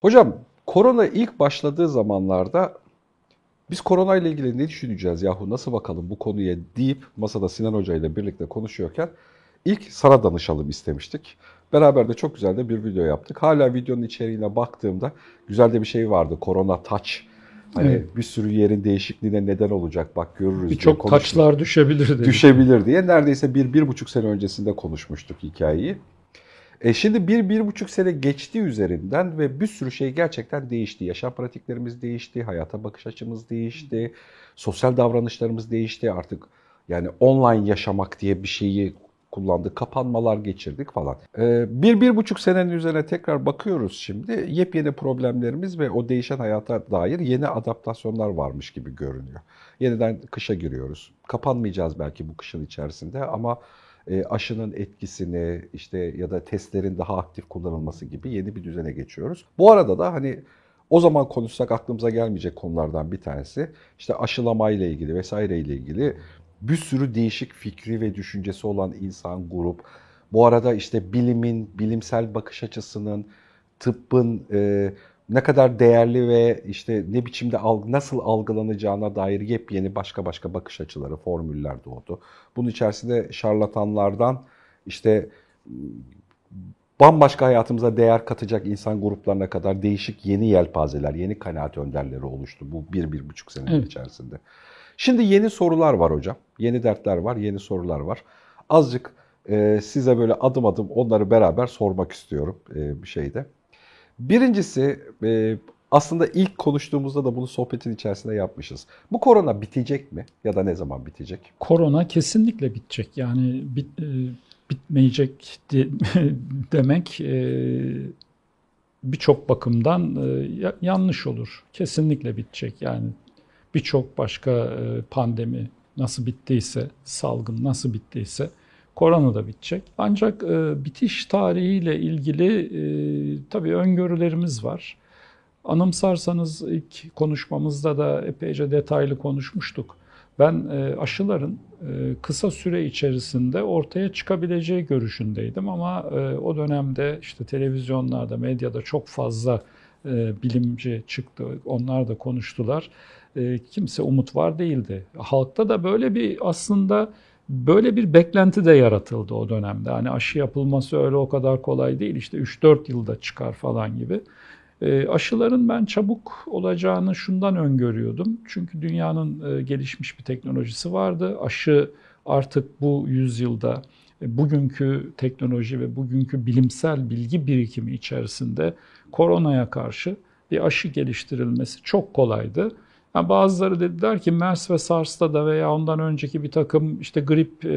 Hocam korona ilk başladığı zamanlarda biz korona ile ilgili ne düşüneceğiz yahu nasıl bakalım bu konuya deyip masada Sinan Hoca ile birlikte konuşuyorken ilk sana danışalım istemiştik. Beraber de çok güzel de bir video yaptık. Hala videonun içeriğine baktığımda güzel de bir şey vardı. Korona touch. Hani evet. bir sürü yerin değişikliğine neden olacak bak görürüz. Birçok taçlar düşebilir dedik. Düşebilir diye neredeyse bir, bir buçuk sene öncesinde konuşmuştuk hikayeyi. E şimdi bir, bir buçuk sene geçti üzerinden ve bir sürü şey gerçekten değişti. Yaşam pratiklerimiz değişti, hayata bakış açımız değişti, sosyal davranışlarımız değişti. Artık yani online yaşamak diye bir şeyi kullandık, kapanmalar geçirdik falan. Ee, bir, bir buçuk senenin üzerine tekrar bakıyoruz şimdi. Yepyeni problemlerimiz ve o değişen hayata dair yeni adaptasyonlar varmış gibi görünüyor. Yeniden kışa giriyoruz. Kapanmayacağız belki bu kışın içerisinde ama aşının etkisini işte ya da testlerin daha aktif kullanılması gibi yeni bir düzene geçiyoruz. Bu arada da hani o zaman konuşsak aklımıza gelmeyecek konulardan bir tanesi işte aşılama ile ilgili vesaire ile ilgili bir sürü değişik fikri ve düşüncesi olan insan grup. Bu arada işte bilimin, bilimsel bakış açısının, tıbbın e, ne kadar değerli ve işte ne biçimde algı, nasıl algılanacağına dair yepyeni başka başka bakış açıları, formüller doğdu. Bunun içerisinde şarlatanlardan işte bambaşka hayatımıza değer katacak insan gruplarına kadar değişik yeni yelpazeler, yeni kanaat önderleri oluştu bu bir, bir buçuk sene evet. içerisinde. Şimdi yeni sorular var hocam. Yeni dertler var, yeni sorular var. Azıcık e, size böyle adım adım onları beraber sormak istiyorum e, bir şeyde. Birincisi e, aslında ilk konuştuğumuzda da bunu sohbetin içerisinde yapmışız. Bu korona bitecek mi ya da ne zaman bitecek? Korona kesinlikle bitecek. Yani bit, e, bitmeyecek de, demek e, birçok bakımdan e, yanlış olur. Kesinlikle bitecek. Yani birçok başka e, pandemi nasıl bittiyse, salgın nasıl bittiyse korona da bitecek. Ancak e, bitiş tarihiyle ilgili e, tabii öngörülerimiz var. Anımsarsanız ilk konuşmamızda da epeyce detaylı konuşmuştuk. Ben e, aşıların e, kısa süre içerisinde ortaya çıkabileceği görüşündeydim ama e, o dönemde işte televizyonlarda, medyada çok fazla e, bilimci çıktı. Onlar da konuştular. E, kimse umut var değildi. Halkta da böyle bir aslında Böyle bir beklenti de yaratıldı o dönemde. Hani aşı yapılması öyle o kadar kolay değil. İşte 3-4 yılda çıkar falan gibi. E, aşıların ben çabuk olacağını şundan öngörüyordum. Çünkü dünyanın e, gelişmiş bir teknolojisi vardı. Aşı artık bu yüzyılda e, bugünkü teknoloji ve bugünkü bilimsel bilgi birikimi içerisinde koronaya karşı bir aşı geliştirilmesi çok kolaydı. Yani bazıları dediler ki MERS ve SARS'ta da veya ondan önceki bir takım işte grip e,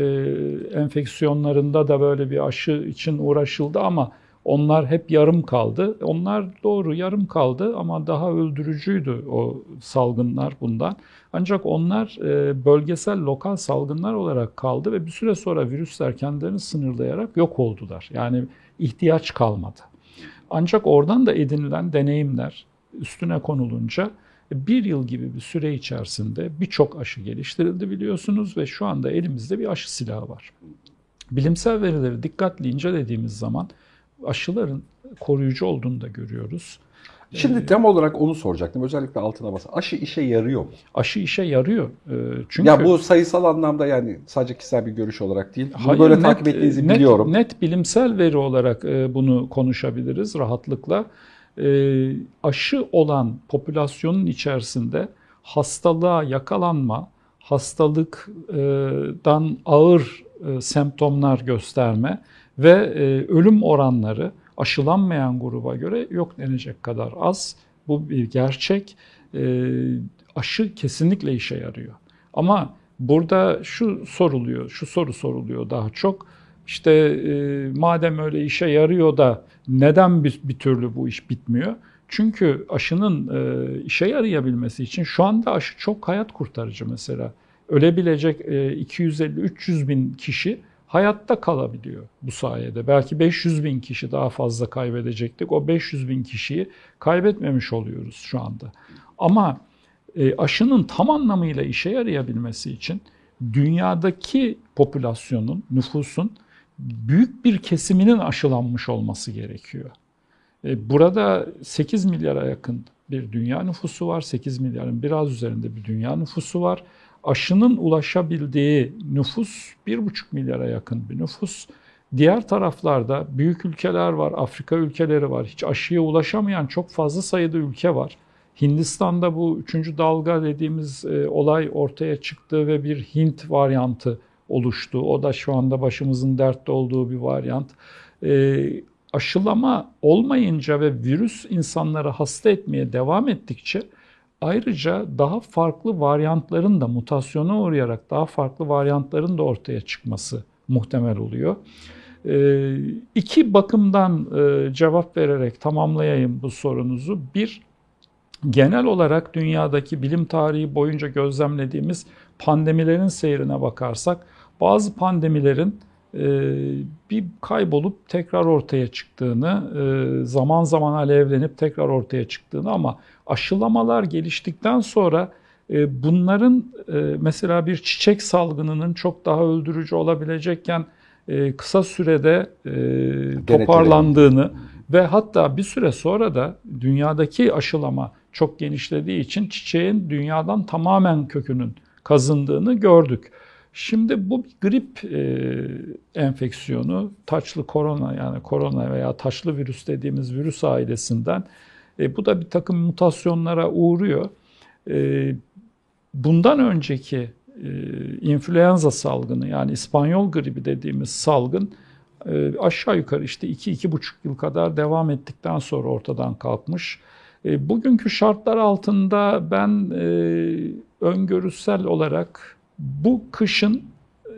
enfeksiyonlarında da böyle bir aşı için uğraşıldı ama onlar hep yarım kaldı. Onlar doğru yarım kaldı ama daha öldürücüydü o salgınlar bundan. Ancak onlar e, bölgesel lokal salgınlar olarak kaldı ve bir süre sonra virüsler kendilerini sınırlayarak yok oldular. Yani ihtiyaç kalmadı. Ancak oradan da edinilen deneyimler üstüne konulunca bir yıl gibi bir süre içerisinde birçok aşı geliştirildi biliyorsunuz ve şu anda elimizde bir aşı silahı var. Bilimsel verileri dikkatli incelediğimiz zaman aşıların koruyucu olduğunu da görüyoruz. Şimdi ee, tem olarak onu soracaktım. Özellikle altına bas. Aşı işe yarıyor mu? Aşı işe yarıyor. Ee, çünkü Ya bu sayısal anlamda yani sadece kişisel bir görüş olarak değil. Bunu hayır, böyle net, takip ettiğinizi net, biliyorum. Net bilimsel veri olarak e, bunu konuşabiliriz rahatlıkla e, aşı olan popülasyonun içerisinde hastalığa yakalanma, hastalıktan ağır e, semptomlar gösterme ve e, ölüm oranları aşılanmayan gruba göre yok denecek kadar az. Bu bir gerçek. E, aşı kesinlikle işe yarıyor. Ama burada şu soruluyor, şu soru soruluyor daha çok işte e, madem öyle işe yarıyor da neden bir, bir türlü bu iş bitmiyor? Çünkü aşının e, işe yarayabilmesi için şu anda aşı çok hayat kurtarıcı mesela. Ölebilecek e, 250-300 bin kişi hayatta kalabiliyor bu sayede. Belki 500 bin kişi daha fazla kaybedecektik. O 500 bin kişiyi kaybetmemiş oluyoruz şu anda. Ama e, aşının tam anlamıyla işe yarayabilmesi için dünyadaki popülasyonun, nüfusun büyük bir kesiminin aşılanmış olması gerekiyor. E, burada 8 milyara yakın bir dünya nüfusu var. 8 milyarın biraz üzerinde bir dünya nüfusu var. Aşının ulaşabildiği nüfus 1,5 milyara yakın bir nüfus. Diğer taraflarda büyük ülkeler var, Afrika ülkeleri var. Hiç aşıya ulaşamayan çok fazla sayıda ülke var. Hindistan'da bu üçüncü dalga dediğimiz e, olay ortaya çıktı ve bir Hint varyantı oluştu. O da şu anda başımızın dertte olduğu bir varyant. E, aşılama olmayınca ve virüs insanları hasta etmeye devam ettikçe ayrıca daha farklı varyantların da mutasyona uğrayarak daha farklı varyantların da ortaya çıkması muhtemel oluyor. E, iki bakımdan e, cevap vererek tamamlayayım bu sorunuzu. Bir, genel olarak dünyadaki bilim tarihi boyunca gözlemlediğimiz pandemilerin seyrine bakarsak bazı pandemilerin e, bir kaybolup tekrar ortaya çıktığını, e, zaman zaman alevlenip tekrar ortaya çıktığını ama aşılamalar geliştikten sonra e, bunların mesela bir çiçek salgınının çok daha öldürücü olabilecekken kısa sürede toparlandığını ve hatta bir süre sonra da dünyadaki aşılama çok genişlediği için çiçeğin dünyadan tamamen kökünün kazındığını gördük. Şimdi bu bir grip e, enfeksiyonu, taçlı korona yani korona veya taşlı virüs dediğimiz virüs ailesinden. E, bu da bir takım mutasyonlara uğruyor. E, bundan önceki e, influenza salgını yani İspanyol gribi dediğimiz salgın e, aşağı yukarı işte 2-2,5 yıl kadar devam ettikten sonra ortadan kalkmış. E, bugünkü şartlar altında ben e, öngörüsel olarak bu kışın e,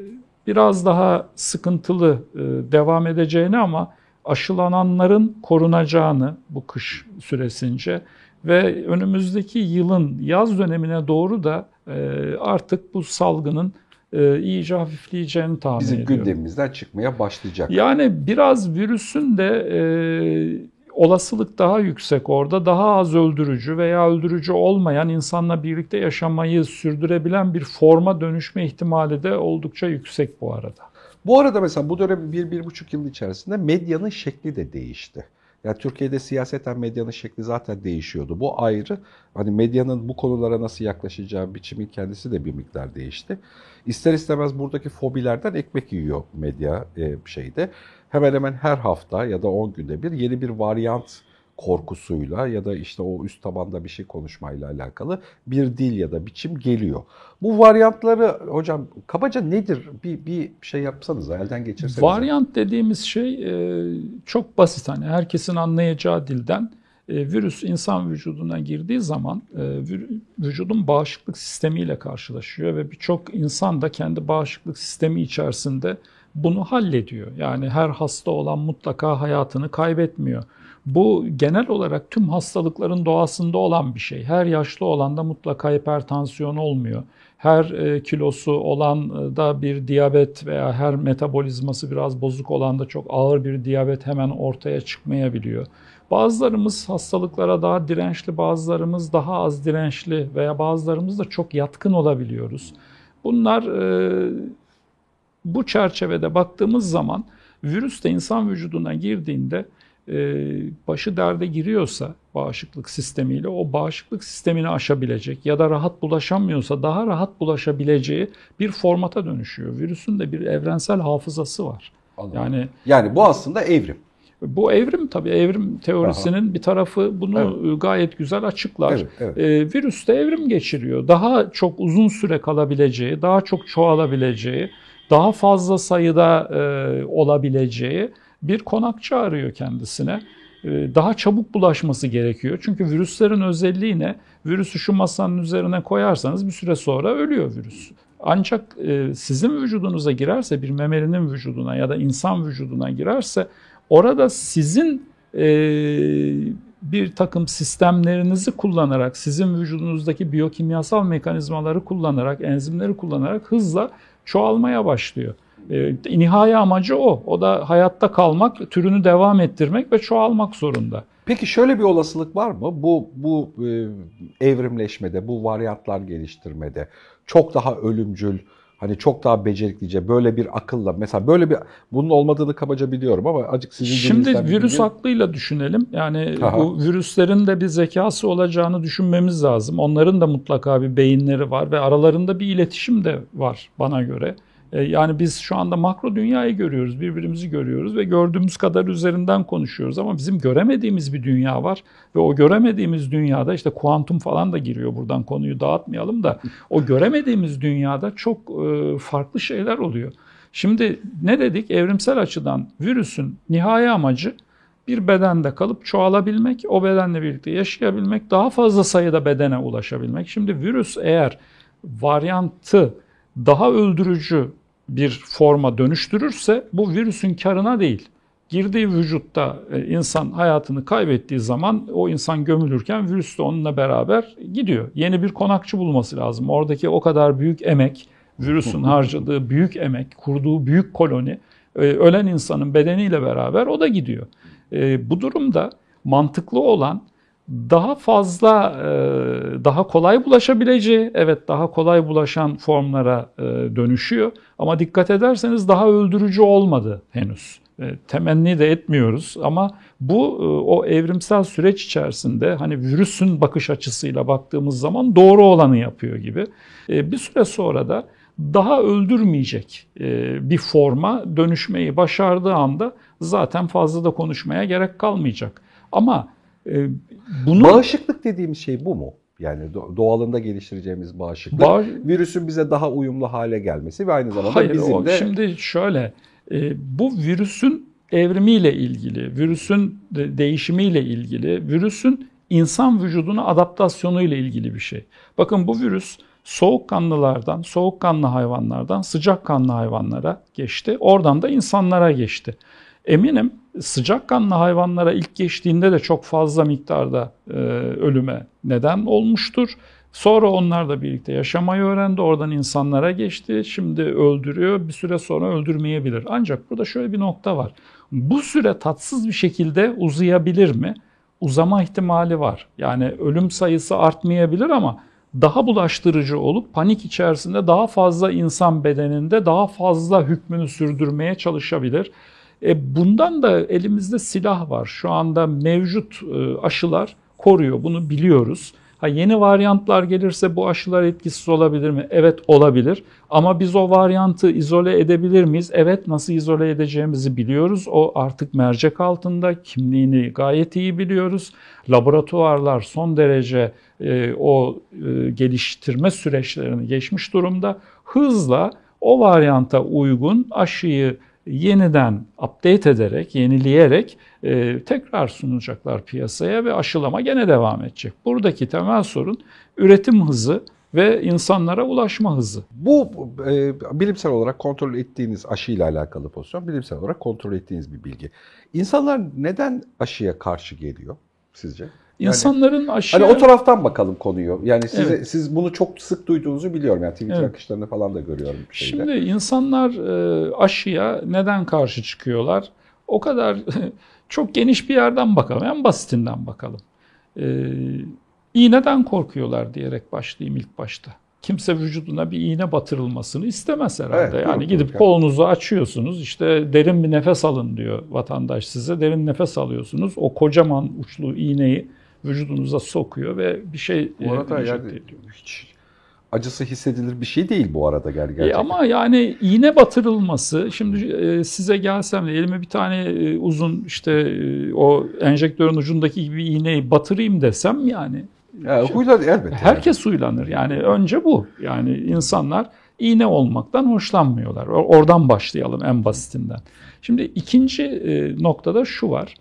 biraz daha sıkıntılı e, devam edeceğini ama aşılananların korunacağını bu kış süresince ve önümüzdeki yılın yaz dönemine doğru da e, artık bu salgının iyice hafifleyeceğini tahmin Bizim ediyorum. Bizim gündemimizden çıkmaya başlayacak. Yani biraz virüsün de olasılık daha yüksek orada. Daha az öldürücü veya öldürücü olmayan insanla birlikte yaşamayı sürdürebilen bir forma dönüşme ihtimali de oldukça yüksek bu arada. Bu arada mesela bu dönem bir, bir buçuk yıl içerisinde medyanın şekli de değişti. Yani Türkiye'de siyaseten medyanın şekli zaten değişiyordu. Bu ayrı. Hani medyanın bu konulara nasıl yaklaşacağı biçimin kendisi de bir miktar değişti. İster istemez buradaki fobilerden ekmek yiyor medya e, şeyde hemen hemen her hafta ya da 10 günde bir yeni bir varyant korkusuyla ya da işte o üst tabanda bir şey konuşmayla alakalı bir dil ya da biçim geliyor. Bu varyantları hocam kabaca nedir? Bir, bir şey yapsanız elden geçirseniz. Varyant dediğimiz şey e, çok basit hani herkesin anlayacağı dilden e, virüs insan vücuduna girdiği zaman e, vücudun bağışıklık sistemiyle karşılaşıyor ve birçok insan da kendi bağışıklık sistemi içerisinde bunu hallediyor. Yani her hasta olan mutlaka hayatını kaybetmiyor. Bu genel olarak tüm hastalıkların doğasında olan bir şey. Her yaşlı olan da mutlaka hipertansiyon olmuyor. Her e, kilosu olan da bir diyabet veya her metabolizması biraz bozuk olan da çok ağır bir diyabet hemen ortaya çıkmayabiliyor. Bazılarımız hastalıklara daha dirençli, bazılarımız daha az dirençli veya bazılarımız da çok yatkın olabiliyoruz. Bunlar e, bu çerçevede baktığımız zaman virüs de insan vücuduna girdiğinde e, başı derde giriyorsa bağışıklık sistemiyle o bağışıklık sistemini aşabilecek ya da rahat bulaşamıyorsa daha rahat bulaşabileceği bir formata dönüşüyor. Virüsün de bir evrensel hafızası var. Anladım. Yani yani bu aslında evrim. Bu evrim tabii evrim teorisinin Aha. bir tarafı bunu evet. gayet güzel açıklar. Evet, evet. Ee, virüs de evrim geçiriyor. Daha çok uzun süre kalabileceği, daha çok çoğalabileceği, daha fazla sayıda e, olabileceği bir konakçı arıyor kendisine. E, daha çabuk bulaşması gerekiyor. Çünkü virüslerin özelliği ne? Virüsü şu masanın üzerine koyarsanız bir süre sonra ölüyor virüs. Ancak e, sizin vücudunuza girerse, bir memelinin vücuduna ya da insan vücuduna girerse orada sizin e, bir takım sistemlerinizi kullanarak, sizin vücudunuzdaki biyokimyasal mekanizmaları kullanarak, enzimleri kullanarak hızla çoğalmaya başlıyor. E, nihai amacı o. O da hayatta kalmak, türünü devam ettirmek ve çoğalmak zorunda. Peki şöyle bir olasılık var mı? Bu bu e, evrimleşmede, bu varyantlar geliştirmede çok daha ölümcül, Hani çok daha beceriklice böyle bir akılla mesela böyle bir bunun olmadığını kabaca biliyorum ama acık sizin Şimdi virüs bilgi- aklıyla düşünelim. Yani Aha. bu virüslerin de bir zekası olacağını düşünmemiz lazım. Onların da mutlaka bir beyinleri var ve aralarında bir iletişim de var bana göre. E, Yani biz şu anda makro dünyayı görüyoruz, birbirimizi görüyoruz ve gördüğümüz kadar üzerinden konuşuyoruz ama bizim göremediğimiz bir dünya var ve o göremediğimiz dünyada işte kuantum falan da giriyor buradan konuyu dağıtmayalım da o göremediğimiz dünyada çok e, farklı şeyler oluyor. Şimdi ne dedik? Evrimsel açıdan virüsün nihai amacı bir bedende kalıp çoğalabilmek, o bedenle birlikte yaşayabilmek, daha fazla sayıda bedene ulaşabilmek. Şimdi virüs eğer varyantı daha öldürücü bir forma dönüştürürse bu virüsün karına değil. Girdiği vücutta e, insan hayatını kaybettiği zaman o insan gömülürken virüs de onunla beraber gidiyor. Yeni bir konakçı bulması lazım. Oradaki o kadar büyük emek, virüsün harcadığı büyük emek, kurduğu büyük koloni, e, ölen insanın bedeniyle beraber o da gidiyor. E, Bu durumda mantıklı olan daha fazla, e, daha kolay bulaşabileceği, evet daha kolay bulaşan formlara e, dönüşüyor. Ama dikkat ederseniz daha öldürücü olmadı henüz. E, Temenni de etmiyoruz ama bu o evrimsel süreç içerisinde hani virüsün bakış açısıyla baktığımız zaman doğru olanı yapıyor gibi. Bir süre sonra da daha öldürmeyecek bir forma dönüşmeyi başardığı anda zaten fazla da konuşmaya gerek kalmayacak. Ama bunu Bağışıklık dediğimiz şey bu mu? Yani do- doğalında geliştireceğimiz bağışıklık. Bağ- Virüsün bize daha uyumlu hale gelmesi ve aynı zamanda Hayır, bizim o, de şimdi şöyle, e, bu virüsün evrimiyle ilgili, virüsün de- değişimiyle ilgili, virüsün insan vücuduna adaptasyonuyla ilgili bir şey. Bakın bu virüs soğukkanlılardan, soğukkanlı hayvanlardan sıcakkanlı hayvanlara geçti. Oradan da insanlara geçti. Eminim sıcakkanlı hayvanlara ilk geçtiğinde de çok fazla miktarda e, ölüme neden olmuştur. Sonra onlar da birlikte yaşamayı öğrendi. Oradan insanlara geçti. Şimdi öldürüyor. Bir süre sonra öldürmeyebilir. Ancak burada şöyle bir nokta var. Bu süre tatsız bir şekilde uzayabilir mi? Uzama ihtimali var. Yani ölüm sayısı artmayabilir ama daha bulaştırıcı olup panik içerisinde daha fazla insan bedeninde daha fazla hükmünü sürdürmeye çalışabilir. E bundan da elimizde silah var. Şu anda mevcut e, aşılar koruyor. Bunu biliyoruz. Ha yeni varyantlar gelirse bu aşılar etkisiz olabilir mi? Evet olabilir. Ama biz o varyantı izole edebilir miyiz? Evet nasıl izole edeceğimizi biliyoruz. O artık mercek altında kimliğini gayet iyi biliyoruz. Laboratuvarlar son derece e, o e, geliştirme süreçlerini geçmiş durumda. Hızla o varyanta uygun aşıyı yeniden update ederek, yenileyerek e, tekrar sunacaklar piyasaya ve aşılama gene devam edecek. Buradaki temel sorun üretim hızı ve insanlara ulaşma hızı. bu e, bilimsel olarak kontrol ettiğiniz aşıyla alakalı pozisyon, bilimsel olarak kontrol ettiğiniz bir bilgi. İnsanlar neden aşıya karşı geliyor sizce? Yani- İnsanların aşıya... Hani o taraftan bakalım konuyu. Yani size, Evet. siz bunu çok sık duyduğunuzu biliyorum. Yani Twitter Evet. akışlarını falan da görüyorum. şeyde. Şimdi insanlar e, aşıya neden karşı çıkıyorlar? O kadar çok geniş bir yerden bakalım. En basitinden bakalım. E, iğneden korkuyorlar diyerek başlayayım ilk başta. Kimse vücuduna bir iğne batırılmasını istemez herhalde. Evet, yani gidip yok. kolunuzu açıyorsunuz. işte derin bir nefes alın diyor vatandaş size. Derin nefes alıyorsunuz. O kocaman uçlu iğneyi vücudunuza sokuyor ve bir şey bu arada e, yani hiç acısı hissedilir bir şey değil bu arada ger- E gerçekten. ama yani iğne batırılması, şimdi e, size gelsem de elime bir tane e, uzun işte e, o enjektörün ucundaki gibi iğneyi batırayım desem yani Ya, huylar elbette. herkes uylanır. Yani önce bu. Yani insanlar iğne olmaktan hoşlanmıyorlar. Oradan başlayalım en basitinden. Şimdi ikinci e, noktada şu var.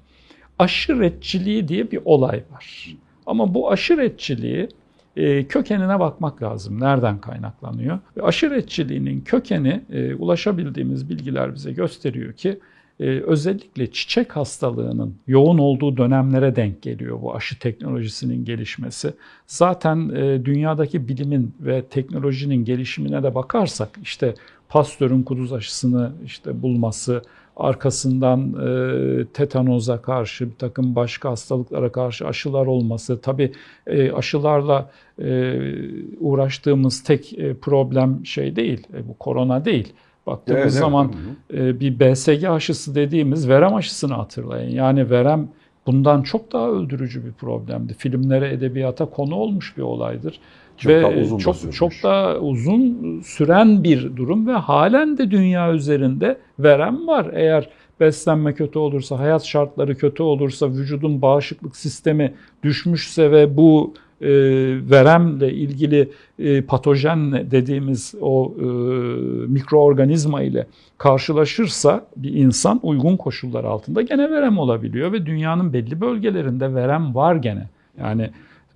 Aşiretçiliği diye bir olay var. Ama bu aşiretçiliği e, kökenine bakmak lazım. Nereden kaynaklanıyor? Ve aşiretçiliğinin kökeni e, ulaşabildiğimiz bilgiler bize gösteriyor ki e, özellikle çiçek hastalığının yoğun olduğu dönemlere denk geliyor bu aşı teknolojisinin gelişmesi. Zaten e, dünyadaki bilimin ve teknolojinin gelişimine de bakarsak işte Pasteur'ün kuduz aşısını işte bulması, arkasından e, tetanoza karşı bir takım başka hastalıklara karşı aşılar olması. Tabii e, aşılarla e, uğraştığımız tek e, problem şey değil, e, bu korona değil. Baktığımız Evet, zaman e, bir BSG aşısı dediğimiz verem aşısını hatırlayın. Yani verem bundan çok daha öldürücü bir problemdi. Filmlere, edebiyata konu olmuş bir olaydır. Çok ve daha uzun da çok sürmüş. çok daha uzun süren bir durum ve halen de dünya üzerinde verem var. Eğer beslenme kötü olursa, hayat şartları kötü olursa, vücudun bağışıklık sistemi düşmüşse ve bu e, veremle ilgili e, patojen dediğimiz o e, mikroorganizma ile karşılaşırsa bir insan uygun koşullar altında gene verem olabiliyor ve dünyanın belli bölgelerinde verem var gene. Yani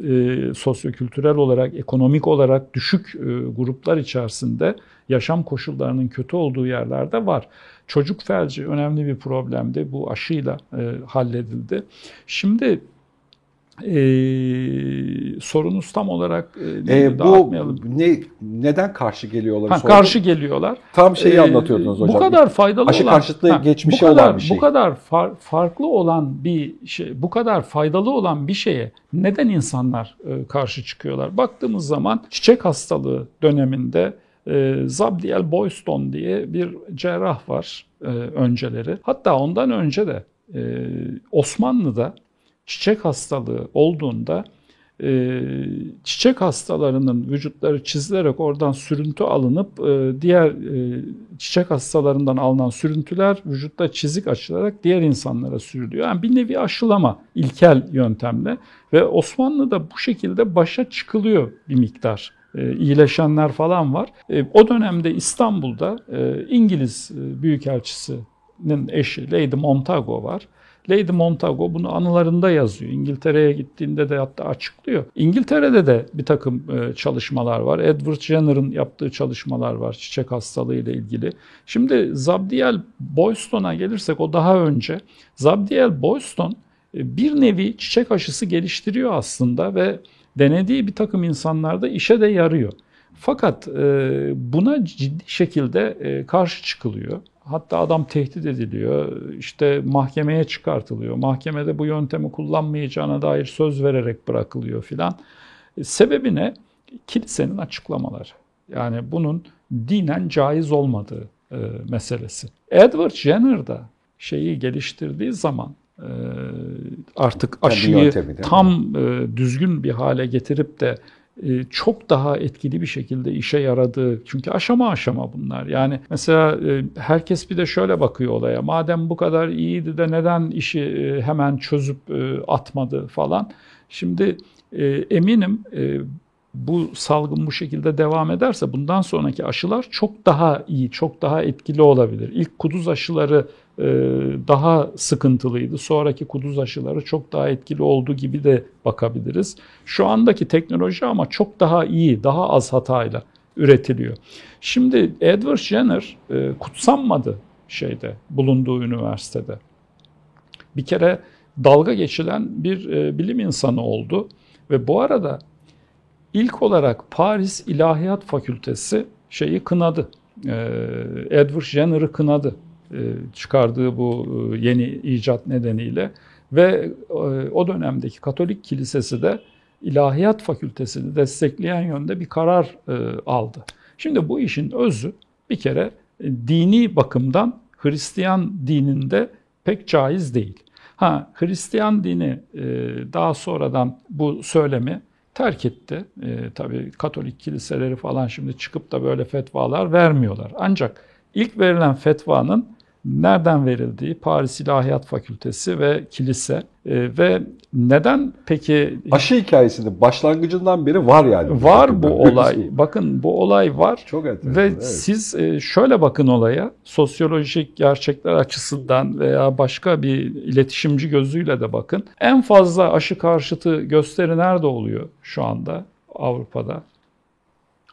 e, sosyokültürel olarak, ekonomik olarak düşük e, gruplar içerisinde yaşam koşullarının kötü olduğu yerlerde var. Çocuk felci önemli bir problemdi. Bu aşıyla e, halledildi. Şimdi e, sorunuz tam olarak e, neydi? E, bu ne neden karşı geliyorlar? Ha, karşı geliyorlar. Tam şeyi Ee, anlatıyordunuz hocam. Bu kadar faydalı Aşı olan karşıtlığı geçmişe bu kadar, olan bir şey. Bu kadar far- farklı olan bir şey, bu kadar faydalı olan bir şeye neden insanlar e, karşı çıkıyorlar? Baktığımız zaman çiçek hastalığı döneminde e, Zabdiel Boyston diye bir cerrah var e, önceleri. Hatta ondan önce de e, Osmanlı'da çiçek hastalığı olduğunda e, çiçek hastalarının vücutları çizilerek oradan sürüntü alınıp e, diğer e, çiçek hastalarından alınan sürüntüler vücutta çizik açılarak diğer insanlara sürülüyor. Yani bir nevi aşılama ilkel yöntemle ve Osmanlı'da bu şekilde başa çıkılıyor bir miktar. E, iyileşenler falan var. E, o dönemde İstanbul'da e, İngiliz Büyükelçisi'nin eşi Lady Montagu var. Lady Montagu bunu anılarında yazıyor. İngiltere'ye gittiğinde de hatta açıklıyor. İngiltere'de de bir takım e, çalışmalar var. Edward Jenner'ın yaptığı çalışmalar var çiçek hastalığı ile ilgili. Şimdi Zabdiel Boyston'a gelirsek o daha önce. Zabdiel Boyston e, bir nevi çiçek aşısı geliştiriyor aslında ve denediği bir takım insanlarda işe de yarıyor. Fakat e, buna ciddi şekilde e, karşı çıkılıyor. Hatta adam tehdit ediliyor, işte mahkemeye çıkartılıyor. Mahkemede bu yöntemi kullanmayacağına dair söz vererek bırakılıyor filan. E, Sebebi ne? Kilisenin açıklamaları. Yani bunun dinen caiz olmadığı e, meselesi. Edward Jenner da şeyi geliştirdiği zaman e, artık aşıyı tam e, düzgün bir hale getirip de çok daha etkili bir şekilde işe yaradığı çünkü aşama aşama bunlar. Yani mesela e, herkes bir de şöyle bakıyor olaya. Madem bu kadar iyiydi de neden işi e, hemen çözüp e, atmadı falan. Şimdi e, eminim e, bu salgın bu şekilde devam ederse bundan sonraki aşılar çok daha iyi, çok daha etkili olabilir. İlk kuduz aşıları e, daha sıkıntılıydı. Sonraki kuduz aşıları çok daha etkili olduğu gibi de bakabiliriz. Şu andaki teknoloji ama çok daha iyi, daha az hatayla üretiliyor. Şimdi Edward Jenner e, kutsanmadı şeyde, bulunduğu üniversitede. Bir kere dalga geçilen bir e, bilim insanı oldu ve bu arada ilk olarak Paris İlahiyat Fakültesi şeyi kınadı. E, Edward Jenner'ı kınadı e, çıkardığı bu e, yeni icat nedeniyle ve e, o dönemdeki Katolik Kilisesi de İlahiyat Fakültesini destekleyen yönde bir karar e, aldı. Şimdi bu işin özü bir kere e, dini bakımdan Hristiyan dininde pek caiz değil. Ha Hristiyan dini e, daha sonradan bu söylemi terk etti. E, tabii Katolik kiliseleri falan şimdi çıkıp da böyle fetvalar vermiyorlar. Ancak ilk verilen fetvanın nereden verildiği Paris İlahiyat Fakültesi ve kilise e, ve neden peki Aşı hikayesinin başlangıcından beri var yani. var bu olay. Bakın bu olay var. Çok enteresan. Ve evet. siz e, şöyle bakın olaya, sosyolojik gerçekler açısından veya başka bir iletişimci gözüyle de bakın. En fazla aşı karşıtı gösteri nerede oluyor şu anda Avrupa'da?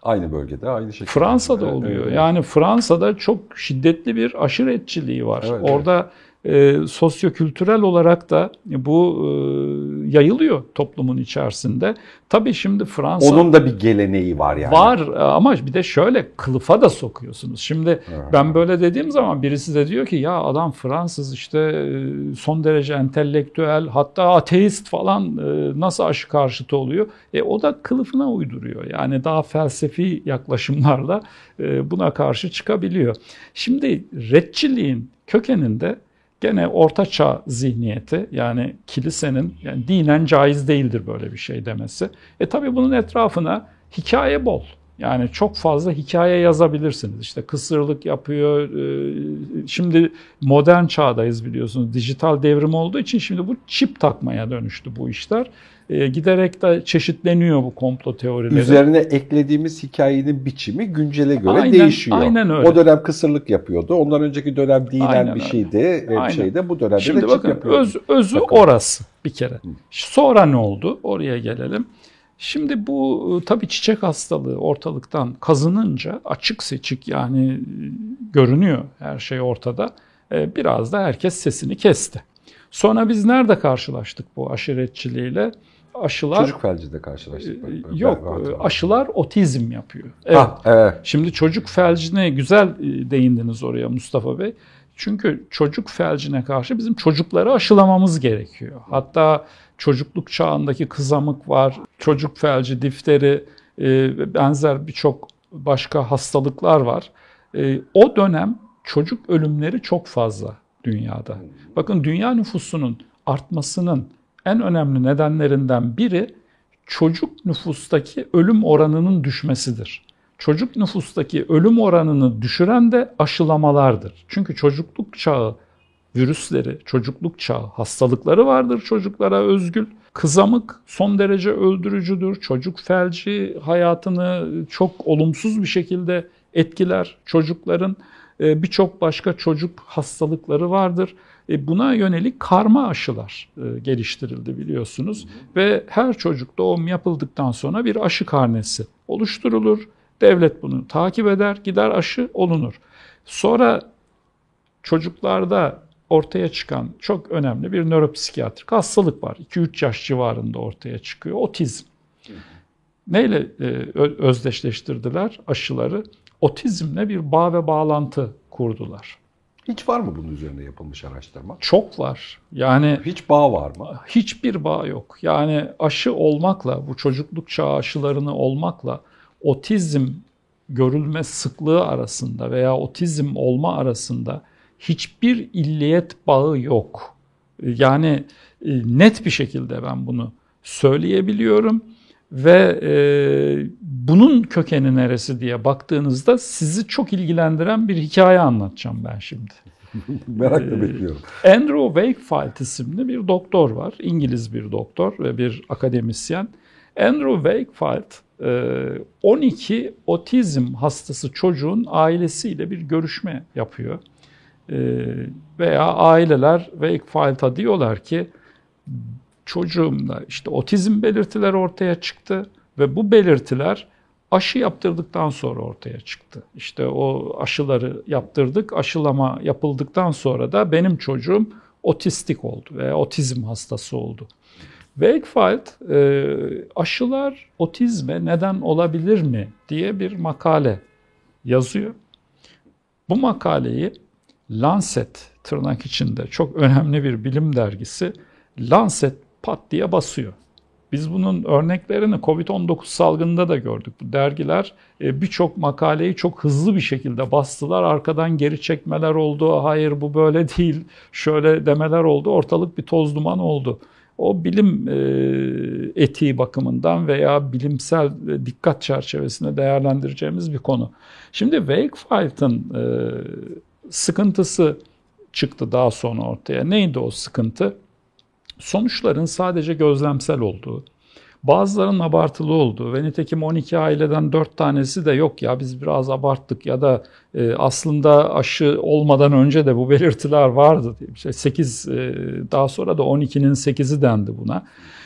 Aynı bölgede aynı şekilde. Fransa'da Evet, oluyor. evet. Yani Fransa'da çok şiddetli bir aşiretçiliği var. Evet, Orada e, sosyokültürel olarak da bu e, yayılıyor toplumun içerisinde. Tabii şimdi Fransa... Onun da bir geleneği var yani. Var ama bir de şöyle kılıfa da sokuyorsunuz. Şimdi Ha. ben böyle dediğim zaman birisi de diyor ki ya adam Fransız işte e, son derece entelektüel hatta ateist falan e, nasıl aşı karşıtı oluyor? E o da kılıfına uyduruyor. Yani daha felsefi yaklaşımlarla e, buna karşı çıkabiliyor. Şimdi retçiliğin kökeninde gene orta çağ zihniyeti yani kilisenin yani dinen caiz değildir böyle bir şey demesi. E tabi bunun etrafına hikaye bol. Yani çok fazla hikaye yazabilirsiniz. İşte kısırlık yapıyor. e, Şimdi modern çağdayız biliyorsunuz. Dijital devrim olduğu için şimdi bu çip takmaya dönüştü bu işler. E, Giderek de çeşitleniyor bu komplo teorileri. Üzerine eklediğimiz hikayenin biçimi güncele göre Aynen- değişiyor. aynen öyle. O dönem kısırlık yapıyordu. Ondan önceki dönem dinen Aynen bir öyle. şeydi. Ve Aynen. şeyde bu dönemde Şimdi de çip bakın yapıyordu. öz, özü Bakın. orası bir kere. Sonra ne oldu? Oraya gelelim. Şimdi bu e, tabii çiçek hastalığı ortalıktan kazınınca açık seçik yani e, görünüyor her şey ortada. E, Biraz da herkes sesini kesti. Sonra biz nerede karşılaştık bu aşiretçiliğiyle? Aşılar Çocuk felcinde karşılaştık. Ben- yok ben aşılar otizm yapıyor. Evet. Ha, evet. Şimdi çocuk felcine güzel değindiniz oraya Mustafa Bey. Çünkü çocuk felcine karşı bizim çocukları aşılamamız gerekiyor. Hatta çocukluk çağındaki kızamık var, çocuk felci, difteri, ve benzer birçok başka hastalıklar var. E, O dönem çocuk ölümleri çok fazla dünyada. Bakın dünya nüfusunun artmasının en önemli nedenlerinden biri çocuk nüfustaki ölüm oranının düşmesidir. Çocuk nüfustaki ölüm oranını düşüren de aşılamalardır. Çünkü çocukluk çağı virüsleri, çocukluk çağı hastalıkları vardır çocuklara özgül. Kızamık son derece öldürücüdür. Çocuk felci hayatını çok olumsuz bir şekilde etkiler. Çocukların e, birçok başka çocuk hastalıkları vardır. E, Buna yönelik karma aşılar e, geliştirildi biliyorsunuz. Ve her çocuk doğum yapıldıktan sonra bir aşı karnesi oluşturulur. Devlet bunu takip eder, gider aşı olunur. Sonra çocuklarda ortaya çıkan çok önemli bir nöropsikiyatrik hastalık var. 2-3 yaş civarında ortaya çıkıyor. Otizm. Neyle e, özdeşleştirdiler aşıları? Otizmle bir bağ ve bağlantı kurdular. Hiç var mı bunun üzerine yapılmış araştırma? Çok var. Yani Hiç bağ var mı? hiçbir bağ yok. Yani aşı olmakla, bu çocukluk çağı aşılarını olmakla otizm görülme sıklığı arasında veya otizm olma arasında hiçbir illiyet bağı yok. Yani e, net bir şekilde ben bunu söyleyebiliyorum ve e, bunun kökeni neresi diye baktığınızda sizi çok ilgilendiren bir hikaye anlatacağım ben şimdi. Merakla bekliyorum. Andrew Wakefield isimli bir doktor var. İngiliz bir doktor ve bir akademisyen. Andrew Wakefield e, 12 otizm hastası çocuğun ailesiyle bir görüşme yapıyor. E, Veya aileler Wakefield'a diyorlar ki çocuğumda işte otizm belirtileri ortaya çıktı ve bu belirtiler aşı yaptırdıktan sonra ortaya çıktı. İşte o aşıları yaptırdık. Aşılama yapıldıktan sonra da benim çocuğum otistik oldu veya otizm hastası oldu. Wakefield aşılar otizme neden olabilir mi diye bir makale yazıyor. Bu makaleyi Lancet tırnak içinde çok önemli bir bilim dergisi Lancet pat diye basıyor. Biz bunun örneklerini Covid-19 salgınında da gördük. Bu dergiler e, birçok makaleyi çok hızlı bir şekilde bastılar. Arkadan geri çekmeler oldu. Hayır bu böyle değil. Şöyle demeler oldu. Ortalık bir toz duman oldu. O bilim e, etiği bakımından veya bilimsel e, dikkat çerçevesinde değerlendireceğimiz bir konu. Şimdi Wakefield'ın e, sıkıntısı çıktı daha sonra ortaya. Neydi o sıkıntı? Sonuçların sadece gözlemsel olduğu, bazılarının abartılı olduğu ve nitekim 12 aileden 4 tanesi de yok ya biz biraz abarttık ya da e, aslında aşı olmadan önce de bu belirtiler vardı. diye. İşte 8 e, daha sonra da 12'nin 8'i dendi buna.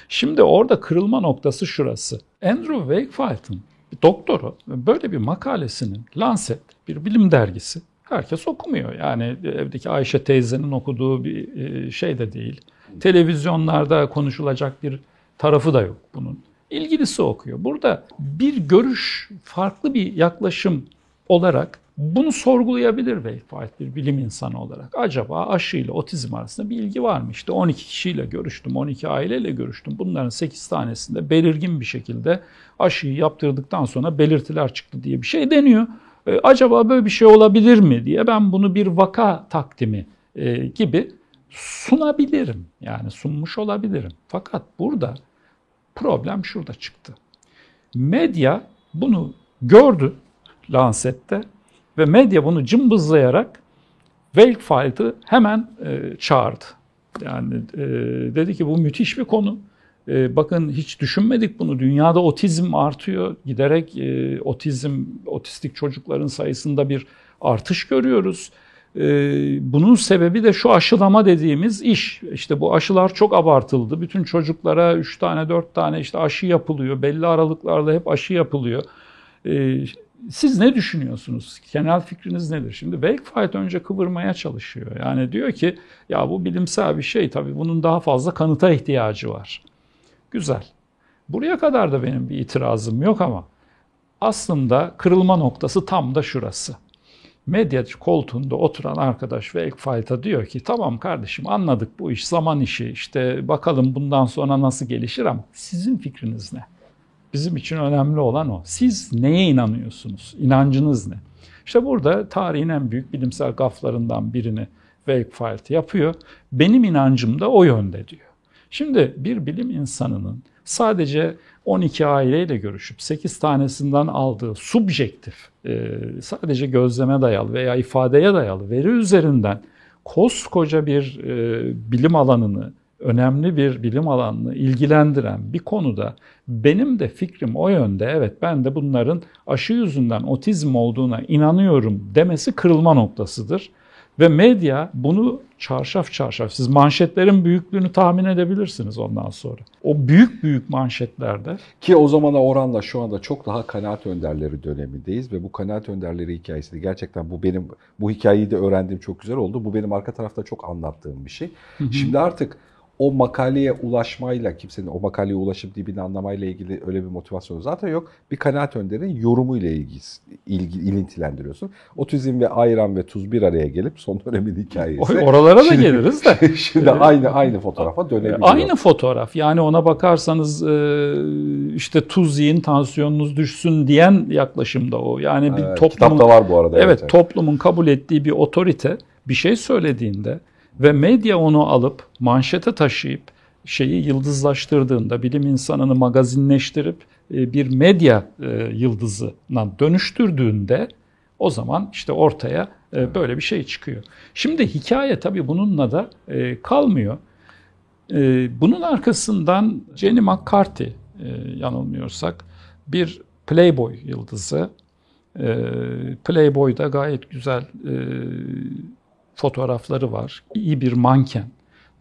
Şimdi orada kırılma noktası şurası. Andrew Wakefield'ın bir doktoru böyle bir makalesinin Lancet bir bilim dergisi herkes okumuyor. Yani evdeki Ayşe teyzenin okuduğu bir e, şey de değil. Televizyonlarda konuşulacak bir tarafı da yok bunun. İlgilisi okuyor. Burada bir görüş, farklı bir yaklaşım olarak bunu sorgulayabilir Wakefield bir bilim insanı olarak. Acaba aşı ile otizm arasında bir ilgi var mı? İşte 12 kişiyle görüştüm, 12 aileyle görüştüm. Bunların 8 tanesinde belirgin bir şekilde aşıyı yaptırdıktan sonra belirtiler çıktı diye bir şey deniyor. E, acaba böyle bir şey olabilir mi diye ben bunu bir vaka takdimi e, gibi sunabilirim. Yani sunmuş olabilirim. Fakat burada problem şurada çıktı. Medya bunu gördü Lancet'te ve medya bunu cımbızlayarak Wakefield'ı hemen e, çağırdı. Yani e, dedi ki bu müthiş bir konu. E, bakın hiç düşünmedik bunu. Dünyada otizm artıyor. Giderek e, otizm, otistik çocukların sayısında bir artış görüyoruz. E, bunun sebebi de şu aşılama dediğimiz iş. İşte bu aşılar çok abartıldı. Bütün çocuklara 3 tane 4 tane işte aşı yapılıyor. Belli aralıklarla hep aşı yapılıyor. E, siz ne düşünüyorsunuz? Genel fikriniz nedir? Şimdi Wakefield önce kıvırmaya çalışıyor. Yani diyor ki ya bu bilimsel bir şey tabii bunun daha fazla kanıta ihtiyacı var. Güzel. Buraya kadar da benim bir itirazım yok ama aslında kırılma noktası tam da şurası. Medya koltuğunda oturan arkadaş Wakefield'a diyor ki tamam kardeşim anladık bu iş zaman işi işte bakalım bundan sonra nasıl gelişir ama sizin fikriniz ne? Bizim için önemli olan o. Siz neye inanıyorsunuz? İnancınız ne? İşte burada tarihin en büyük bilimsel gaflarından birini Wakefield yapıyor. Benim inancım da o yönde diyor. Şimdi bir bilim insanının sadece 12 aileyle görüşüp 8 tanesinden aldığı subjektif, e, sadece gözleme dayalı veya ifadeye dayalı veri üzerinden koskoca bir e, bilim alanını önemli bir bilim alanını ilgilendiren bir konuda benim de fikrim o yönde evet ben de bunların aşı yüzünden otizm olduğuna inanıyorum demesi kırılma noktasıdır. Ve medya bunu çarşaf çarşaf, siz manşetlerin büyüklüğünü tahmin edebilirsiniz ondan sonra. O büyük büyük manşetlerde. Ki o zamana oranla şu anda çok daha kanaat önderleri dönemindeyiz ve bu kanaat önderleri hikayesi de gerçekten bu benim, bu hikayeyi de öğrendiğim çok güzel oldu. Bu benim arka tarafta çok anlattığım bir şey. Hı hı. Şimdi artık o makaleye ulaşmayla kimsenin o makaleye ulaşıp dibini anlamayla ilgili öyle bir motivasyonu zaten yok. Bir kanaat önderin yorumuyla ilgili, ilgi, ilintilendiriyorsun. Otizm ve ayran ve tuz bir araya gelip son dönemin hikayesi. Oralara da geliriz de. Şimdi aynı aynı fotoğrafa dönebiliyor. Aynı fotoğraf. Yani ona bakarsanız e, işte tuz yiyin tansiyonunuz düşsün diyen yaklaşımda o. Yani bir evet, toplumun kitapta var bu arada. Evet, evet, toplumun kabul ettiği bir otorite bir şey söylediğinde ve medya onu alıp manşete taşıyıp şeyi yıldızlaştırdığında, bilim insanını magazinleştirip e, bir medya e, yıldızına dönüştürdüğünde o zaman işte ortaya e, böyle bir şey çıkıyor. Şimdi hikaye tabii bununla da kalmıyor. Bunun arkasından Jenny McCarthy yanılmıyorsak bir Playboy yıldızı. Playboy'da gayet güzel fotoğrafları var. İyi bir manken.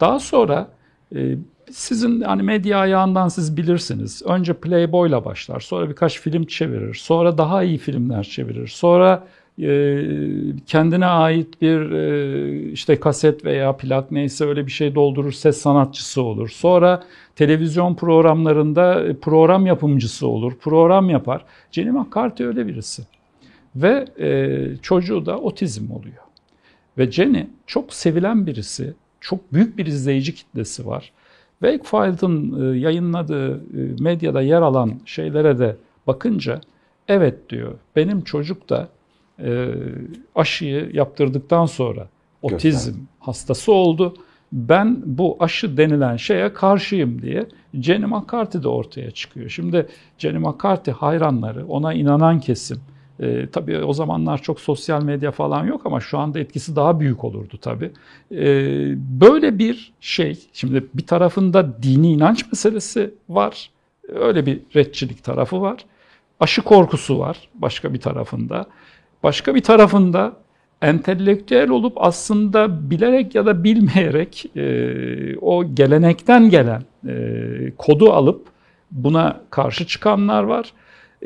Daha sonra e, sizin hani medya ayağından siz bilirsiniz. Önce Playboy'la başlar, sonra birkaç film çevirir, sonra daha iyi filmler çevirir, sonra e, kendine ait bir e, işte kaset veya plak neyse öyle bir şey doldurur, ses sanatçısı olur. Sonra televizyon programlarında e, program yapımcısı olur, program yapar. Jenny McCarthy öyle birisi. Ve e, çocuğu da otizm oluyor. Ve Jenny çok sevilen birisi, çok büyük bir izleyici kitlesi var. Wakefield'ın e, yayınladığı e, medyada yer alan şeylere de bakınca evet diyor benim çocuk da e, aşıyı yaptırdıktan sonra otizm Göster. hastası oldu. Ben bu aşı denilen şeye karşıyım diye Jenny McCarthy de ortaya çıkıyor. Şimdi Jenny McCarthy hayranları, ona inanan kesim, e, tabii o zamanlar çok sosyal medya falan yok ama şu anda etkisi daha büyük olurdu tabii. E, böyle bir şey, şimdi bir tarafında dini inanç meselesi var. Öyle bir retçilik tarafı var. Aşı korkusu var başka bir tarafında. Başka bir tarafında entelektüel olup aslında bilerek ya da bilmeyerek e, o gelenekten gelen e, kodu alıp buna karşı çıkanlar var.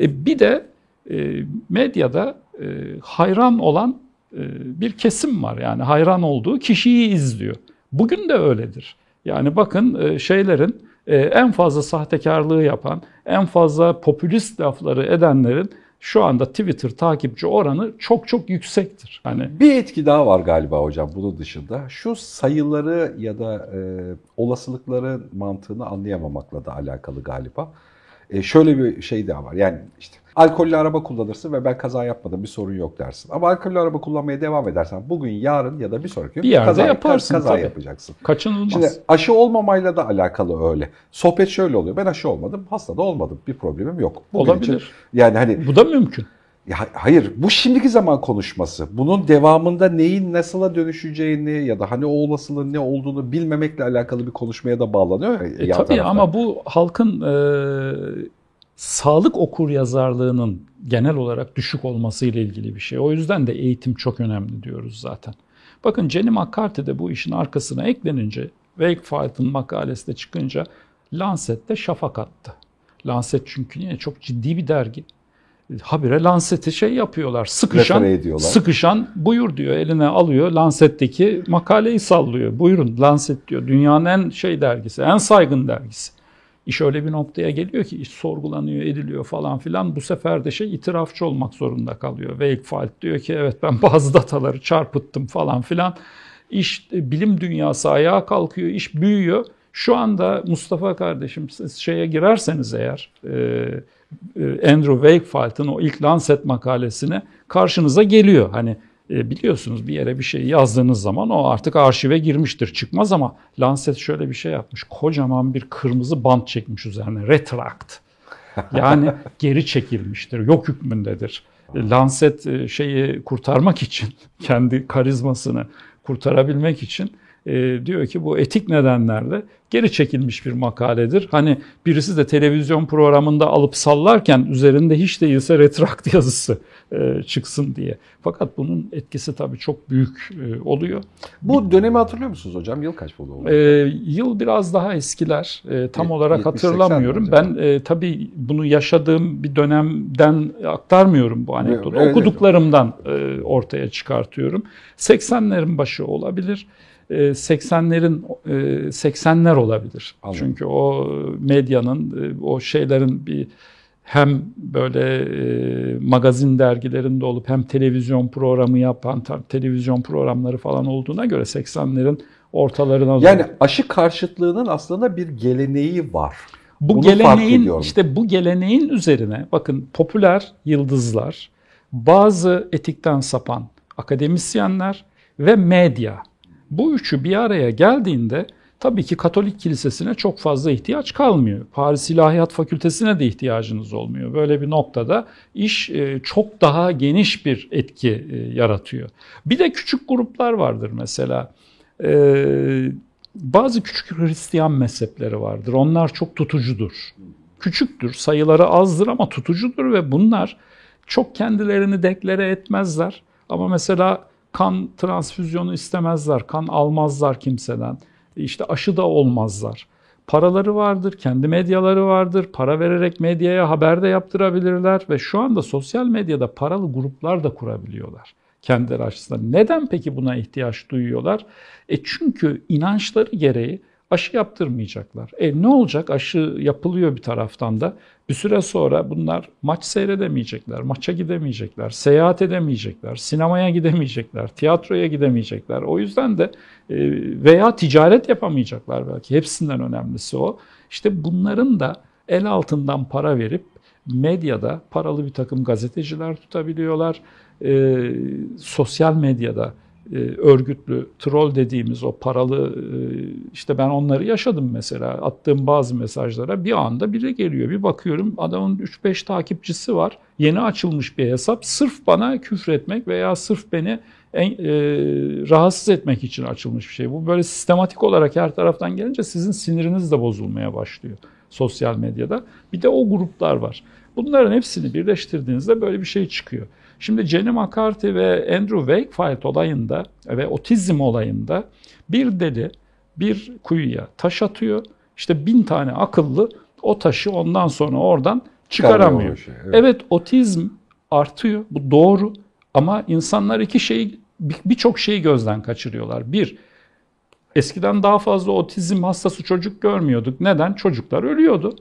E, bir de e, medyada e, hayran olan e, bir kesim var. Yani hayran olduğu kişiyi izliyor. Bugün de öyledir. Yani bakın e, şeylerin en fazla sahtekarlığı yapan, en fazla popülist lafları edenlerin şu anda Twitter takipçi oranı çok çok yüksektir. Hani bir etki daha var galiba hocam bunun dışında. Şu sayıları ya da e, olasılıkları mantığını anlayamamakla da alakalı galiba. E, şöyle bir şey daha var. Yani işte alkollü araba kullanırsın ve ben kaza yapmadım bir sorun yok dersin. Ama alkollü araba kullanmaya devam edersen bugün, yarın ya da bir sonraki gün bir yerde kaza, yaparsın kaza tabii. yapacaksın. Kaçınılmaz. Şimdi aşı olmamayla da alakalı öyle. Sohbet şöyle oluyor. Ben aşı olmadım, hasta da olmadım. Bir problemim yok. Bugün Olabilir. Için, yani hani bu da mümkün. Ya hayır, bu şimdiki zaman konuşması. Bunun devamında neyin nasıla dönüşeceğini ya da hani o olasılığın ne olduğunu bilmemekle alakalı bir konuşmaya da bağlanıyor. E, tabii taraftan. ama bu halkın e, sağlık okur yazarlığının genel olarak düşük olması ile ilgili bir şey. O yüzden de eğitim çok önemli diyoruz zaten. Bakın Jenny McCarthy de bu işin arkasına eklenince Wakefield'ın makalesi de çıkınca Lancet'te şafak attı. Lancet çünkü yine çok ciddi bir dergi. Habire Lancet'i şey yapıyorlar. Sıkışan, sıkışan buyur diyor. Eline alıyor Lancet'teki makaleyi sallıyor. Buyurun Lancet diyor. Dünyanın en şey dergisi, en saygın dergisi. İş öyle bir noktaya geliyor ki iş sorgulanıyor, ediliyor falan filan. Bu sefer de şey itirafçı olmak zorunda kalıyor. Wakefield diyor ki evet ben bazı dataları çarpıttım falan filan. İş bilim dünyası ayağa kalkıyor, iş büyüyor. Şu anda Mustafa kardeşim siz şeye girerseniz eğer e, e, Andrew Wakefield'ın o ilk Lancet makalesine karşınıza geliyor. Hani biliyorsunuz bir yere bir şey yazdığınız zaman o artık arşive girmiştir çıkmaz ama Lancet şöyle bir şey yapmış. Kocaman bir kırmızı bant çekmiş üzerine. Retract. Yani geri çekilmiştir. Yok hükmündedir. E, Lancet e, şeyi kurtarmak için kendi karizmasını kurtarabilmek için e, diyor ki bu etik nedenlerle geri çekilmiş bir makaledir. Hani birisi de televizyon programında alıp sallarken üzerinde hiç değilse retrakt yazısı e, çıksın diye. Fakat bunun etkisi tabii çok büyük e, oluyor. Bu dönemi hatırlıyor musunuz hocam? Yıl kaç bu? E, yıl biraz daha eskiler. E, tam e, olarak hatırlamıyorum. Ben e, tabii bunu yaşadığım bir dönemden aktarmıyorum bu anekdotu. Okuduklarımdan e, ortaya çıkartıyorum. 80'lerin başı olabilir. 80'lerin e, 80'ler e, olabilir. Anladım. Çünkü o medyanın e, o şeylerin bir hem böyle magazin dergilerinde olup hem televizyon programı yapan televizyon programları falan olduğuna göre 80'lerin ortalarına Yani doğru. aşı karşıtlığının aslında bir geleneği var. Bu Bunu geleneğin işte bu geleneğin üzerine bakın popüler yıldızlar, bazı etikten sapan akademisyenler ve medya bu üçü bir araya geldiğinde tabii ki Katolik Kilisesi'ne çok fazla ihtiyaç kalmıyor. Paris İlahiyat Fakültesine de ihtiyacınız olmuyor. Böyle bir noktada iş e, çok daha geniş bir etki e, yaratıyor. Bir de küçük gruplar vardır mesela. E, bazı küçük Hristiyan mezhepleri vardır. Onlar çok tutucudur. Küçüktür, sayıları azdır ama tutucudur ve bunlar çok kendilerini deklare etmezler. Ama mesela kan transfüzyonu istemezler, kan almazlar kimseden. İşte aşı da olmazlar. Paraları vardır, kendi medyaları vardır. Para vererek medyaya haber de yaptırabilirler ve şu anda sosyal medyada paralı gruplar da kurabiliyorlar kendileri açısından. Neden peki buna ihtiyaç duyuyorlar? E çünkü inançları gereği aşı yaptırmayacaklar. E ne olacak? Aşı yapılıyor bir taraftan da. Bir süre sonra bunlar maç seyredemeyecekler, maça gidemeyecekler, seyahat edemeyecekler, sinemaya gidemeyecekler, tiyatroya gidemeyecekler. O yüzden de e, veya ticaret yapamayacaklar belki. Hepsinden önemlisi o. İşte bunların da el altından para verip medyada paralı bir takım gazeteciler tutabiliyorlar. E, sosyal medyada e, örgütlü troll dediğimiz o paralı e, işte ben onları yaşadım mesela attığım bazı mesajlara bir anda biri geliyor bir bakıyorum adamın 3-5 takipçisi var yeni açılmış bir hesap sırf bana küfretmek veya sırf beni en, e, rahatsız etmek için açılmış bir şey. Bu böyle sistematik olarak her taraftan gelince sizin siniriniz de bozulmaya başlıyor sosyal medyada. Bir de o gruplar var. Bunların hepsini birleştirdiğinizde böyle bir şey çıkıyor. Şimdi Jenny McCarthy ve Andrew Wakefield olayında ve otizm olayında bir deli bir kuyuya taş atıyor. İşte bin tane akıllı o taşı ondan sonra oradan çıkaramıyor. Şey, evet. evet otizm artıyor bu doğru ama insanlar iki şeyi birçok şeyi gözden kaçırıyorlar. Bir, eskiden daha fazla otizm hastası çocuk görmüyorduk. Neden? Çocuklar ölüyordu.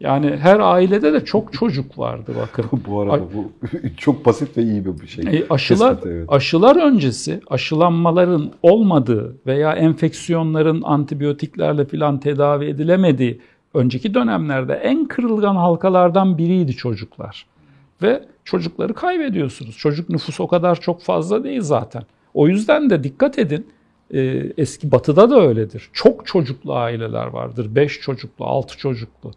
Yani her ailede de çok çocuk vardı bakın. bu arada bu çok basit ve iyi bir şey. E, aşılar Tespit, evet. aşılar öncesi aşılanmaların olmadığı veya enfeksiyonların antibiyotiklerle filan tedavi edilemediği önceki dönemlerde en kırılgan halkalardan biriydi çocuklar. Ve çocukları kaybediyorsunuz. Çocuk nüfusu o kadar çok fazla değil zaten. O yüzden de dikkat edin. E, eski batıda da öyledir. Çok çocuklu aileler vardır. 5 çocuklu, 6 çocuklu.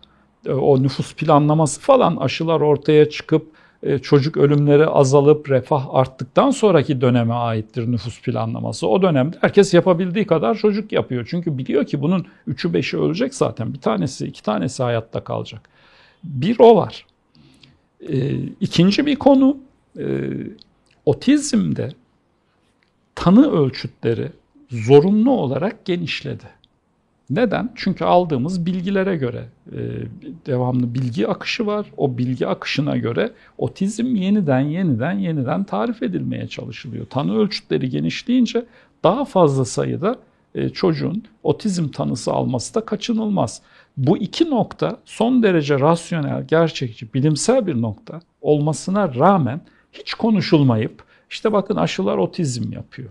E, o nüfus planlaması falan aşılar ortaya çıkıp e, çocuk ölümleri azalıp refah arttıktan sonraki döneme aittir nüfus planlaması. O dönemde herkes yapabildiği kadar çocuk yapıyor. Çünkü biliyor ki bunun 3'ü 5'i ölecek zaten. Bir tanesi, iki tanesi hayatta kalacak. Bir o var. E, ikinci bir konu otizmde tanı ölçütleri zorunlu olarak genişledi. Neden? Çünkü aldığımız bilgilere göre e, devamlı bilgi akışı var. O bilgi akışına göre otizm yeniden yeniden yeniden tarif edilmeye çalışılıyor. Tanı ölçütleri genişleyince daha fazla sayıda e, çocuğun otizm tanısı alması da kaçınılmaz. Bu iki nokta son derece rasyonel, gerçekçi, bilimsel bir nokta olmasına rağmen hiç konuşulmayıp işte bakın aşılar otizm yapıyor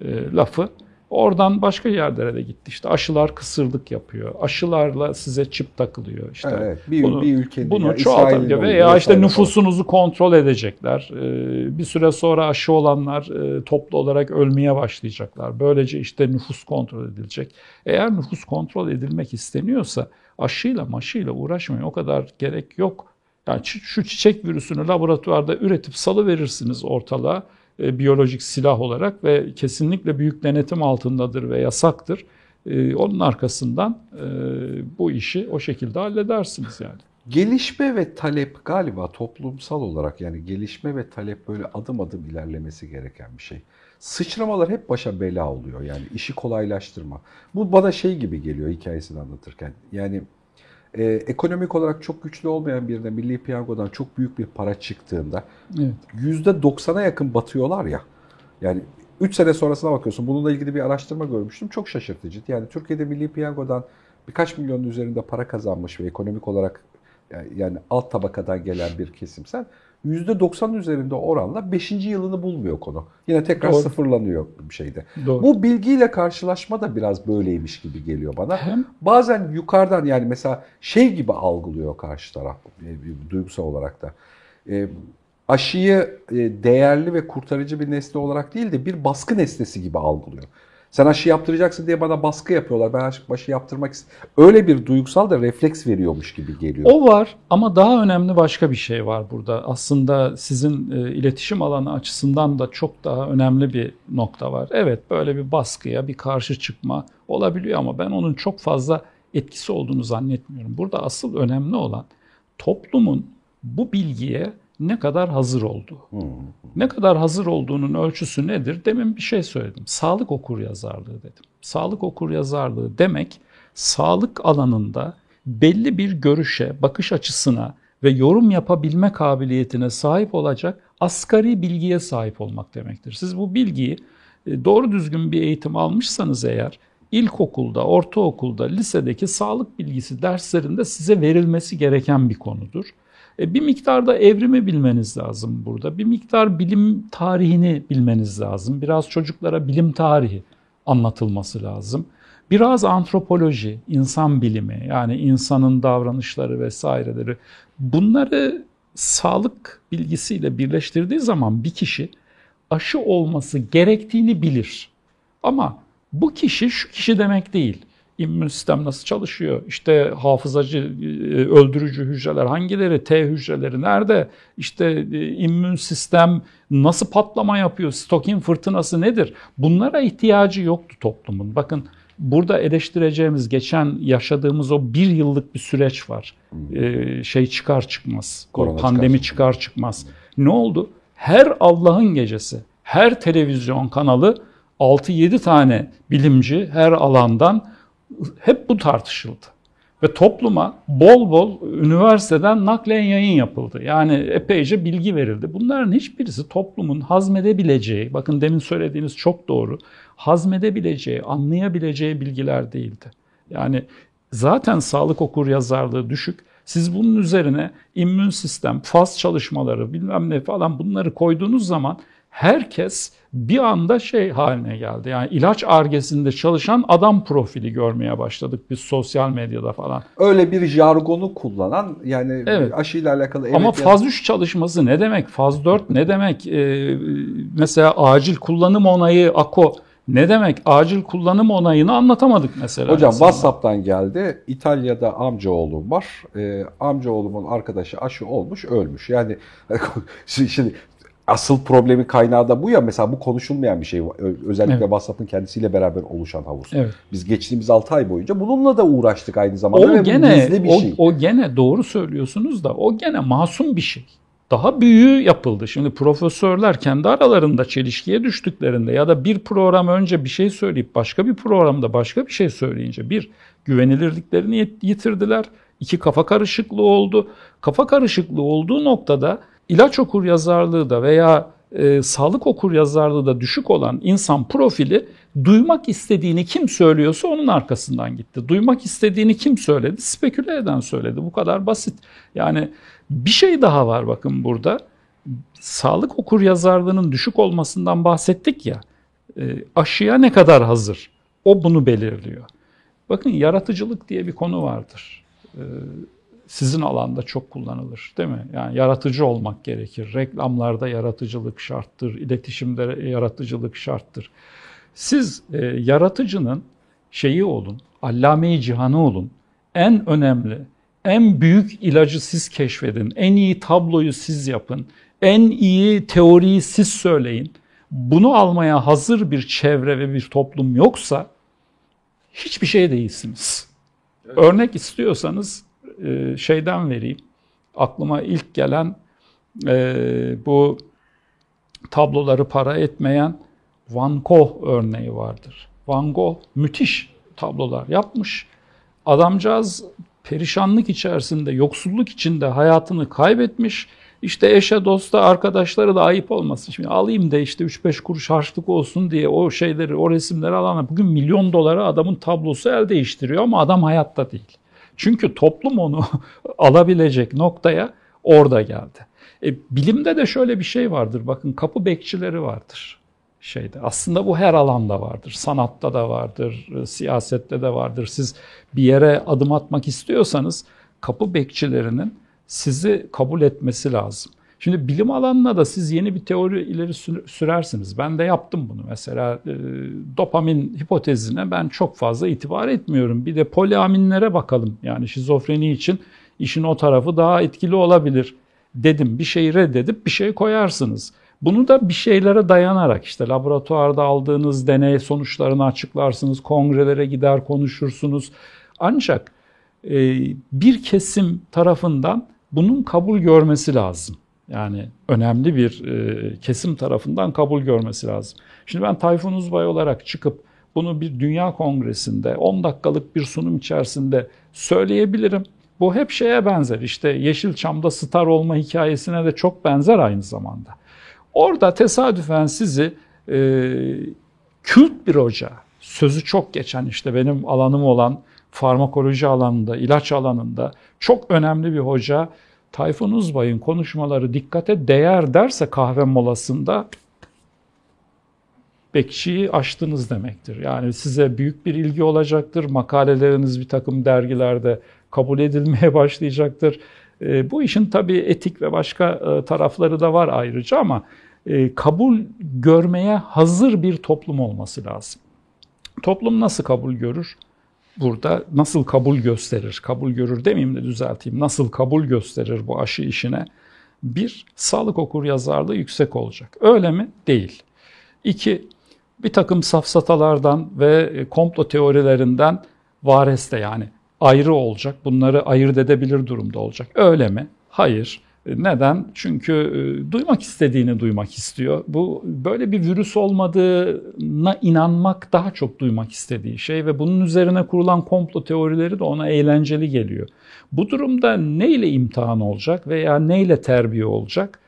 e, lafı Oradan başka yerlere de gitti. İşte aşılar kısırlık yapıyor. Aşılarla size çip takılıyor. İşte evet, bir, bunu, bir ülkenin bunu çoğaltabiliyor veya işte nüfusunuzu kontrol edecekler. Ee, bir süre sonra aşı olanlar e, toplu olarak ölmeye başlayacaklar. Böylece işte nüfus kontrol edilecek. Eğer nüfus kontrol edilmek isteniyorsa aşıyla maşıyla uğraşmayın. O kadar gerek yok. Yani şu çiçek virüsünü laboratuvarda üretip salı verirsiniz ortalığa e, biyolojik silah olarak ve kesinlikle büyük denetim altındadır ve yasaktır. E, onun arkasından e, bu işi o şekilde halledersiniz yani. Gelişme ve talep galiba toplumsal olarak yani gelişme ve talep böyle adım adım ilerlemesi gereken bir şey. Sıçramalar hep başa bela oluyor yani işi kolaylaştırma. Bu bana şey gibi geliyor hikayesini anlatırken. Yani e, ekonomik olarak çok güçlü olmayan birine Milli Piyango'dan çok büyük bir para çıktığında evet. %90'a yakın batıyorlar ya. Yani 3 sene sonrasına bakıyorsun. Bununla ilgili bir araştırma görmüştüm. Çok şaşırtıcı. Yani Türkiye'de Milli Piyango'dan birkaç milyonun üzerinde para kazanmış ve ekonomik olarak yani alt tabakadan gelen bir kesimsen %90 üzerinde oranla 5. yılını bulmuyor konu. Yine tekrar Doğru. sıfırlanıyor bir şeyde. Doğru. Bu bilgiyle karşılaşma da biraz böyleymiş gibi geliyor bana. Hem, Bazen yukarıdan yani mesela şey gibi algılıyor karşı taraf duygusal olarak da. E, aşıyı e, değerli ve kurtarıcı bir nesne olarak değil de bir baskı nesnesi gibi algılıyor. Sen aşı yaptıracaksın diye bana baskı yapıyorlar. Ben aşı, aşı yaptırmak istiyorum. Öyle bir duygusal da refleks veriyormuş gibi geliyor. O var ama daha önemli başka bir şey var burada. Aslında sizin e, iletişim alanı açısından da çok daha önemli bir nokta var. Evet böyle bir baskıya bir karşı çıkma olabiliyor ama ben onun çok fazla etkisi olduğunu zannetmiyorum. Burada asıl önemli olan toplumun bu bilgiye ne kadar hazır olduğu. Hmm. Ne kadar hazır olduğunun ölçüsü nedir? Demin bir şey söyledim. Sağlık okur yazarlığı dedim. Sağlık okur yazarlığı demek sağlık alanında belli bir görüşe, bakış açısına ve yorum yapabilme kabiliyetine sahip olacak asgari bilgiye sahip olmak demektir. Siz bu bilgiyi e, doğru düzgün bir eğitim almışsanız eğer ilkokulda, ortaokulda, lisedeki sağlık bilgisi derslerinde size verilmesi gereken bir konudur. E, bir miktar da evrimi bilmeniz lazım burada. Bir miktar bilim tarihini bilmeniz lazım. Biraz çocuklara bilim tarihi anlatılması lazım. Biraz antropoloji, insan bilimi yani insanın davranışları vesaireleri bunları sağlık bilgisiyle birleştirdiği zaman bir kişi aşı olması gerektiğini bilir. Ama bu kişi şu kişi demek değil immün sistem nasıl çalışıyor? İşte hafızacı, e, öldürücü hücreler hangileri? T hücreleri nerede? İşte e, immün sistem nasıl patlama yapıyor? Stokin fırtınası nedir? Bunlara ihtiyacı yoktu toplumun. Bakın burada eleştireceğimiz, geçen yaşadığımız o bir yıllık bir süreç var. Ee, şey çıkar çıkmaz, Korona pandemi çıkar. çıkar çıkmaz. Ne oldu? Her Allah'ın gecesi, her televizyon kanalı 6-7 tane bilimci her alandan hep bu tartışıldı. Ve topluma bol bol üniversiteden naklen yayın yapıldı. Yani epeyce bilgi verildi. Bunların hiçbirisi toplumun hazmedebileceği, bakın demin söylediğiniz çok doğru, hazmedebileceği, anlayabileceği bilgiler değildi. Yani zaten sağlık okur yazarlığı düşük. Siz bunun üzerine immün sistem, faz çalışmaları bilmem ne falan bunları koyduğunuz zaman herkes bir anda şey haline geldi. Yani ilaç argesinde çalışan adam profili görmeye başladık biz sosyal medyada falan. Öyle bir jargonu kullanan yani Evet. aşıyla alakalı evet Ama faz 3 çalışması ne demek? Faz 4 ne demek? Ee, mesela acil kullanım onayı AKO ne demek? Acil kullanım onayını anlatamadık mesela. Hocam insanlara. WhatsApp'tan geldi. İtalya'da amcaoğlum var. Ee, amcaoğlumun arkadaşı aşı olmuş, ölmüş. Yani şimdi asıl problemi kaynağı da bu ya. Mesela bu konuşulmayan bir şey. Özellikle Evet. WhatsApp'ın kendisiyle beraber oluşan havuz. Evet. Biz geçtiğimiz 6 ay boyunca bununla da uğraştık aynı zamanda. O bu gene bir o, şey. o gene doğru söylüyorsunuz da o gene masum bir şey. Daha büyüğü yapıldı. Şimdi profesörler kendi aralarında çelişkiye düştüklerinde ya da bir program önce bir şey söyleyip başka bir programda başka bir şey söyleyince bir güvenilirliklerini yit- yitirdiler. İki kafa karışıklığı oldu. Kafa karışıklığı olduğu noktada ilaç okur yazarlığı da veya e, sağlık okur yazarlığı da düşük olan insan profili duymak istediğini kim söylüyorsa onun arkasından gitti. Duymak istediğini kim söyledi? Speküle eden söyledi. Bu kadar basit. Yani bir şey daha var bakın burada. Sağlık okur yazarlığının düşük olmasından bahsettik ya. E, aşıya ne kadar hazır? O bunu belirliyor. Bakın yaratıcılık diye bir konu vardır. E, sizin alanda çok kullanılır değil mi? Yani yaratıcı olmak gerekir. Reklamlarda yaratıcılık şarttır, iletişimde yaratıcılık şarttır. Siz e, yaratıcının şeyi olun, allame-i cihanı olun. En önemli, en büyük ilacı siz keşfedin. En iyi tabloyu siz yapın. En iyi teoriyi siz söyleyin. Bunu almaya hazır bir çevre ve bir toplum yoksa hiçbir şey değilsiniz. Örnek istiyorsanız e, şeyden vereyim. Aklıma ilk gelen e, bu tabloları para etmeyen Van Gogh örneği vardır. Van Gogh müthiş tablolar yapmış. Adamcağız perişanlık içerisinde, yoksulluk içinde hayatını kaybetmiş. İşte eşe, dosta, arkadaşları da ayıp olmasın. Şimdi alayım da işte 3-5 kuruş harçlık olsun diye o şeyleri, o resimleri alan bugün milyon dolara adamın tablosu el değiştiriyor ama adam hayatta değil. Çünkü toplum onu alabilecek noktaya orada geldi. E, bilimde de şöyle bir şey vardır. Bakın kapı bekçileri vardır şeyde. Aslında bu her alanda vardır. Sanatta da vardır, e, siyasette de vardır. Siz bir yere adım atmak istiyorsanız kapı bekçilerinin sizi kabul etmesi lazım. Şimdi bilim alanına da siz yeni bir teori ileri sür- sürersiniz. Ben de yaptım bunu. Mesela e, dopamin hipotezine ben çok fazla itibar etmiyorum. Bir de poliaminlere bakalım. Yani şizofreni için işin o tarafı daha etkili olabilir dedim. Bir şeyi reddedip bir şey koyarsınız. Bunu da bir şeylere dayanarak işte laboratuvarda aldığınız deney sonuçlarını açıklarsınız, kongrelere gider konuşursunuz. Ancak e, bir kesim tarafından bunun kabul görmesi lazım. Yani önemli bir e, kesim tarafından kabul görmesi lazım. Şimdi ben Tayfun Uzbay olarak çıkıp bunu bir dünya kongresinde 10 dakikalık bir sunum içerisinde söyleyebilirim. Bu hep şeye benzer. İşte Yeşilçam'da star olma hikayesine de çok benzer aynı zamanda. Orada tesadüfen sizi e, kült bir hoca, sözü çok geçen işte benim alanım olan farmakoloji alanında, ilaç alanında çok önemli bir hoca Tayfun Uzbay'ın konuşmaları dikkate değer derse kahve molasında bekçiyi aştınız demektir. Yani size büyük bir ilgi olacaktır. Makaleleriniz bir takım dergilerde kabul edilmeye başlayacaktır. E, bu işin tabii etik ve başka e, tarafları da var ayrıca ama e, kabul görmeye hazır bir toplum olması lazım. Toplum nasıl kabul görür? Burada nasıl kabul gösterir? Kabul görür demeyeyim de düzelteyim. Nasıl kabul gösterir bu aşı işine? Bir, sağlık okur yazarlığı yüksek olacak. Öyle mi? Değil. İki, bir takım safsatalardan ve komplo teorilerinden vareste yani ayrı olacak. Bunları ayırt edebilir durumda olacak. Öyle mi? Hayır. Neden? Çünkü e, duymak istediğini duymak istiyor. Bu böyle bir virüs olmadığına inanmak daha çok duymak istediği şey ve bunun üzerine kurulan komplo teorileri de ona eğlenceli geliyor. Bu durumda neyle imtihan olacak veya neyle terbiye olacak?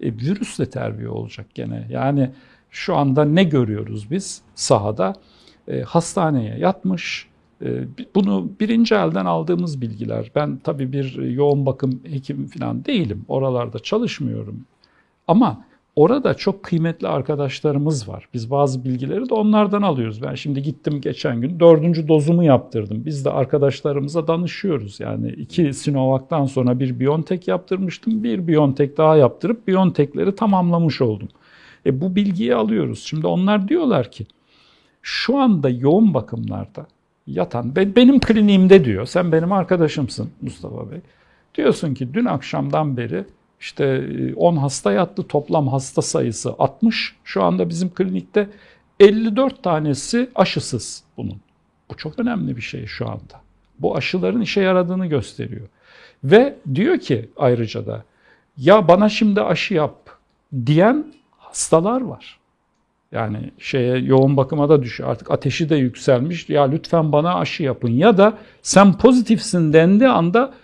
E, virüsle terbiye olacak gene. Yani şu anda ne görüyoruz biz sahada? E, hastaneye yatmış, bunu birinci elden aldığımız bilgiler. Ben tabii bir yoğun bakım hekim falan değilim. Oralarda çalışmıyorum. Ama orada çok kıymetli arkadaşlarımız var. Biz bazı bilgileri de onlardan alıyoruz. Ben şimdi gittim geçen gün dördüncü dozumu yaptırdım. Biz de arkadaşlarımıza danışıyoruz. Yani iki Sinovac'tan sonra bir Biontech yaptırmıştım. Bir Biontech daha yaptırıp Biontech'leri tamamlamış oldum. E bu bilgiyi alıyoruz. Şimdi onlar diyorlar ki şu anda yoğun bakımlarda yatan, benim kliniğimde diyor, sen benim arkadaşımsın Mustafa Bey. Diyorsun ki dün akşamdan beri işte 10 e, hasta yattı, toplam hasta sayısı 60. Şu anda bizim klinikte 54 tanesi aşısız bunun. Bu çok önemli bir şey şu anda. Bu aşıların işe yaradığını gösteriyor. Ve diyor ki ayrıca da ya bana şimdi aşı yap diyen hastalar var. Yani şeye yoğun bakıma da düşüyor. Artık ateşi de yükselmiş. Ya lütfen bana aşı yapın. Ya da sen pozitifsin dendiği anda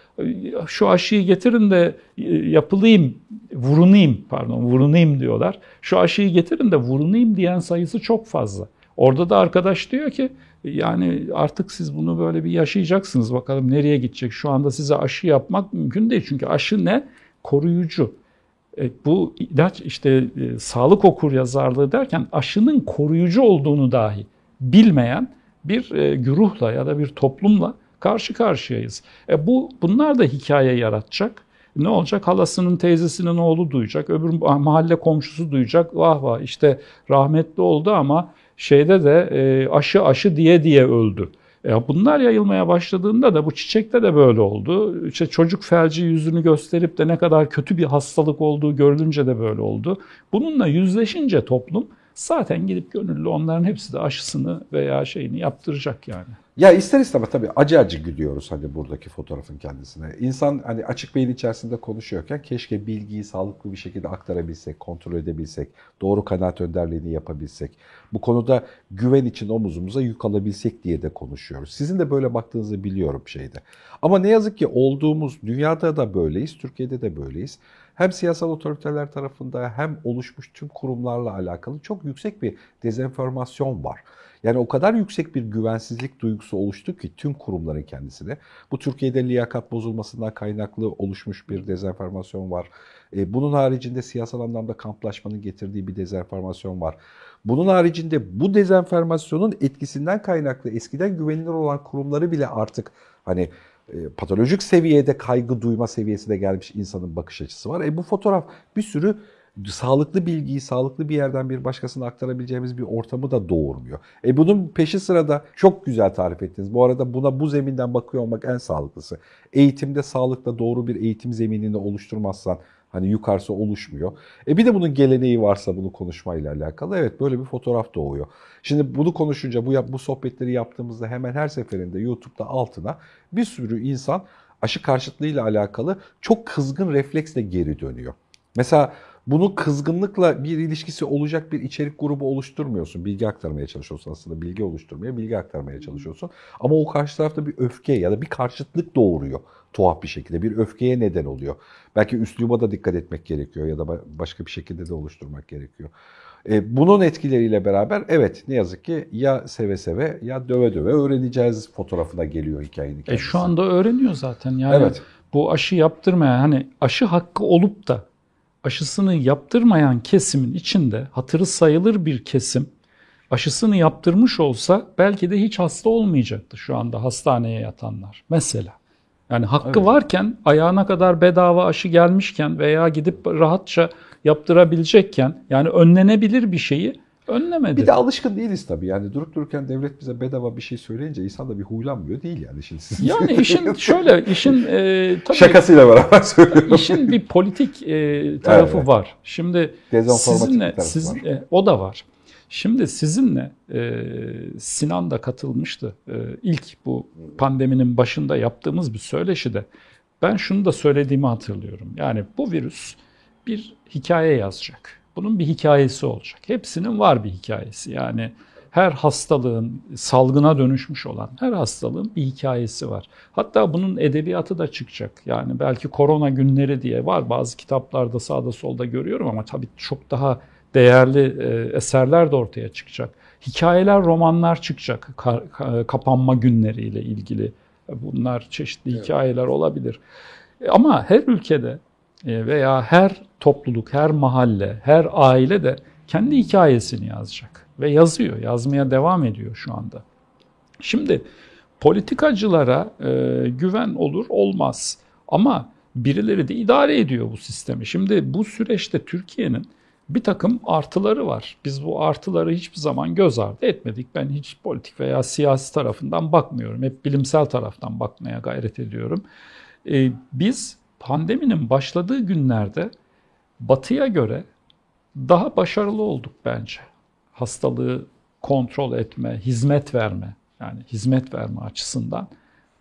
şu aşıyı getirin de e, yapılayım, vurunayım pardon vurunayım diyorlar. Şu aşıyı getirin de vurunayım diyen sayısı çok fazla. Orada da arkadaş diyor ki yani artık siz bunu böyle bir yaşayacaksınız. Bakalım nereye gidecek. Şu anda size aşı yapmak mümkün değil. Çünkü aşı ne? Koruyucu. E, bu işte e, sağlık okur yazarlığı derken aşının koruyucu olduğunu dahi bilmeyen bir e, güruhla ya da bir toplumla karşı karşıyayız. E bu bunlar da hikaye yaratacak. Ne olacak? Halasının teyzesinin oğlu duyacak, öbür mahalle komşusu duyacak. Vah vah işte rahmetli oldu ama şeyde de e, aşı aşı diye diye öldü. E bunlar yayılmaya başladığında da bu çiçekte de böyle oldu. İşte çocuk felci yüzünü gösterip de ne kadar kötü bir hastalık olduğu görülünce de böyle oldu. Bununla yüzleşince toplum zaten gidip gönüllü onların hepsi de aşısını veya şeyini yaptıracak yani. Ya ister istemez tabii acı acı gülüyoruz hani buradaki fotoğrafın kendisine. İnsan hani açık beyin içerisinde konuşuyorken keşke bilgiyi sağlıklı bir şekilde aktarabilsek, kontrol edebilsek, doğru kanaat önderliğini yapabilsek. Bu konuda güven için omuzumuza yük alabilsek diye de konuşuyoruz. Sizin de böyle baktığınızı biliyorum şeyde. Ama ne yazık ki olduğumuz dünyada da böyleyiz, Türkiye'de de böyleyiz. Hem siyasal otoriteler tarafında hem oluşmuş tüm kurumlarla alakalı çok yüksek bir dezenformasyon var. Yani o kadar yüksek bir güvensizlik duygusu oluştu ki tüm kurumların kendisine. Bu Türkiye'de liyakat bozulmasından kaynaklı oluşmuş bir dezenformasyon var. E, bunun haricinde siyasal anlamda kamplaşmanın getirdiği bir dezenformasyon var. Bunun haricinde bu dezenformasyonun etkisinden kaynaklı eskiden güvenilir olan kurumları bile artık hani e, patolojik seviyede kaygı duyma seviyesine gelmiş insanın bakış açısı var. E bu fotoğraf bir sürü sağlıklı bilgiyi sağlıklı bir yerden bir başkasına aktarabileceğimiz bir ortamı da doğurmuyor. E bunun peşi sırada çok güzel tarif ettiniz. Bu arada buna bu zeminden bakıyor olmak en sağlıklısı. Eğitimde sağlıkla doğru bir eğitim zeminini oluşturmazsan hani yukarısı oluşmuyor. E bir de bunun geleneği varsa bunu konuşmayla alakalı evet böyle bir fotoğraf doğuyor. Şimdi bunu konuşunca bu bu sohbetleri yaptığımızda hemen her seferinde YouTube'da altına bir sürü insan aşı karşıtlığıyla alakalı çok kızgın refleksle geri dönüyor. Mesela bunu kızgınlıkla bir ilişkisi olacak bir içerik grubu oluşturmuyorsun. Bilgi aktarmaya çalışıyorsun aslında. Bilgi oluşturmaya, bilgi aktarmaya çalışıyorsun. Ama o karşı tarafta bir öfke ya da bir karşıtlık doğuruyor tuhaf bir şekilde. Bir öfkeye neden oluyor. Belki üsluba da dikkat etmek gerekiyor ya da başka bir şekilde de oluşturmak gerekiyor. E, bunun etkileriyle beraber evet ne yazık ki ya seve seve ya döve döve öğreneceğiz fotoğrafına geliyor hikayenin kendisi. E şu anda öğreniyor zaten. Yani evet. bu aşı yaptırmayan hani aşı hakkı olup da aşısını yaptırmayan kesimin içinde hatırı sayılır bir kesim aşısını yaptırmış olsa belki de hiç hasta olmayacaktı şu anda hastaneye yatanlar mesela. Yani hakkı evet. varken ayağına kadar bedava aşı gelmişken veya gidip rahatça yaptırabilecekken yani önlenebilir bir şeyi önlemedi. Bir de alışkın değiliz tabii. Yani durup dururken devlet bize bedava bir şey söyleyince insan da bir huylanmıyor değil yani. Şimdi siz... Yani işin şöyle, işin e, tabii, şakasıyla beraber söylüyorum. İşin bir politik e, tarafı evet. var. Şimdi sizinle, siz, var. E, o da var. Şimdi sizinle e, Sinan da katılmıştı. E, ilk bu pandeminin başında yaptığımız bir söyleşide ben şunu da söylediğimi hatırlıyorum. Yani bu virüs bir hikaye yazacak. Bunun bir hikayesi olacak. Hepsinin var bir hikayesi. Yani her hastalığın salgına dönüşmüş olan her hastalığın bir hikayesi var. Hatta bunun edebiyatı da çıkacak. Yani belki korona günleri diye var bazı kitaplarda sağda solda görüyorum ama tabii çok daha değerli e, eserler de ortaya çıkacak. Hikayeler, romanlar çıkacak kapanma günleriyle ilgili. Bunlar çeşitli evet. hikayeler olabilir. E, ama her ülkede e, veya her topluluk, her mahalle, her aile de kendi hikayesini yazacak ve yazıyor, yazmaya devam ediyor şu anda. Şimdi politikacılara e, güven olur olmaz ama birileri de idare ediyor bu sistemi. Şimdi bu süreçte Türkiye'nin bir takım artıları var. Biz bu artıları hiçbir zaman göz ardı etmedik. Ben hiç politik veya siyasi tarafından bakmıyorum. Hep bilimsel taraftan bakmaya gayret ediyorum. Ee, biz pandeminin başladığı günlerde batıya göre daha başarılı olduk bence. Hastalığı kontrol etme, hizmet verme yani hizmet verme açısından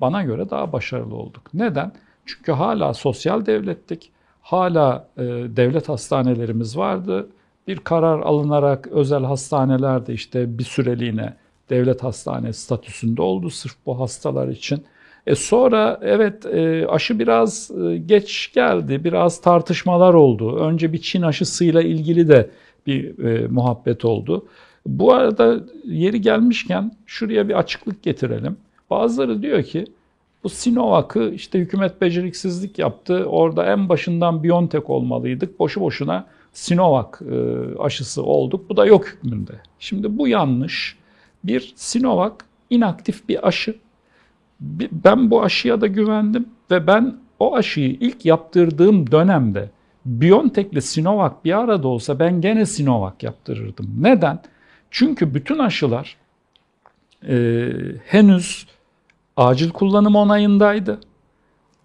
bana göre daha başarılı olduk. Neden? Çünkü hala sosyal devlettik hala e, devlet hastanelerimiz vardı. Bir karar alınarak özel hastanelerde işte bir süreliğine devlet hastane statüsünde oldu sırf bu hastalar için. E sonra evet e, aşı biraz e, geç geldi, biraz tartışmalar oldu. Önce bir Çin aşısıyla ilgili de bir e, muhabbet oldu. Bu arada yeri gelmişken şuraya bir açıklık getirelim. Bazıları diyor ki bu Sinovac'ı işte hükümet beceriksizlik yaptı. Orada en başından Biontech olmalıydık. Boşu boşuna Sinovac e, aşısı olduk. Bu da yok hükmünde. Şimdi bu yanlış. Bir Sinovac inaktif bir aşı. Ben bu aşıya da güvendim ve ben o aşıyı ilk yaptırdığım dönemde Biontech ile Sinovac bir arada olsa ben gene Sinovac yaptırırdım. Neden? Çünkü bütün aşılar e, henüz acil kullanım onayındaydı.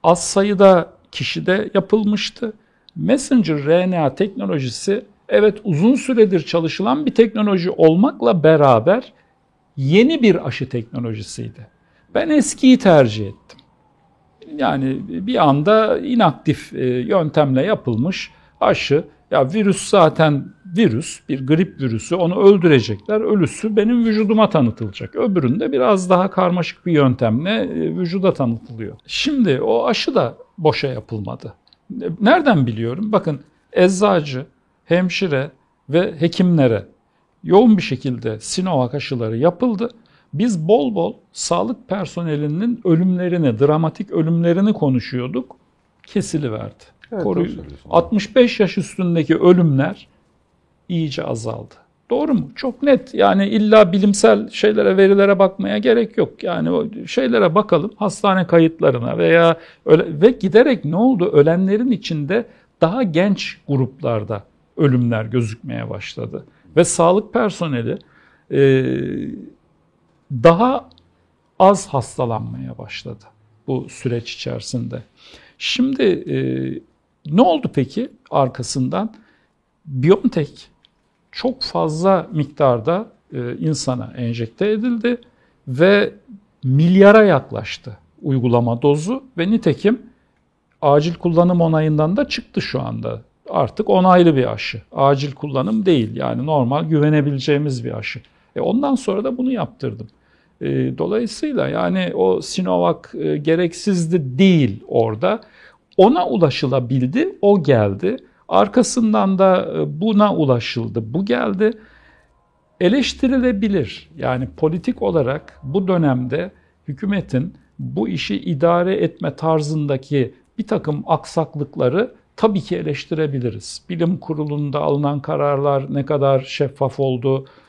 Az sayıda kişide yapılmıştı. Messenger RNA teknolojisi evet uzun süredir çalışılan bir teknoloji olmakla beraber yeni bir aşı teknolojisiydi. Ben eskiyi tercih ettim. Yani bir anda inaktif e, yöntemle yapılmış aşı ya virüs zaten virüs, bir grip virüsü onu öldürecekler. Ölüsü benim vücuduma tanıtılacak. Öbüründe biraz daha karmaşık bir yöntemle e, vücuda tanıtılıyor. Şimdi o aşı da boşa yapılmadı. Nereden biliyorum? Bakın eczacı, hemşire ve hekimlere yoğun bir şekilde Sinovac aşıları yapıldı. Biz bol bol sağlık personelinin ölümlerini, dramatik ölümlerini konuşuyorduk. Kesiliverdi. Evet, Koru 65 yaş üstündeki ölümler iyice azaldı. Doğru mu? Çok net. Yani illa bilimsel şeylere, verilere bakmaya gerek yok. Yani o şeylere bakalım, hastane kayıtlarına veya öyle ve giderek ne oldu? Ölenlerin içinde daha genç gruplarda ölümler gözükmeye başladı. Ve sağlık personeli e, daha az hastalanmaya başladı bu süreç içerisinde. Şimdi e, ne oldu peki arkasından? BioNTech çok fazla miktarda e, insana enjekte edildi ve milyara yaklaştı uygulama dozu ve nitekim acil kullanım onayından da çıktı şu anda. Artık onaylı bir aşı. Acil kullanım değil yani normal güvenebileceğimiz bir aşı. E ondan sonra da bunu yaptırdım. E, dolayısıyla yani o Sinovac e, gereksizdi değil orada. Ona ulaşılabildi, o geldi. Arkasından da e, buna ulaşıldı, bu geldi. Eleştirilebilir. Yani politik olarak bu dönemde hükümetin bu işi idare etme tarzındaki bir takım aksaklıkları tabii ki eleştirebiliriz. Bilim kurulunda alınan kararlar ne kadar şeffaf oldu, ee,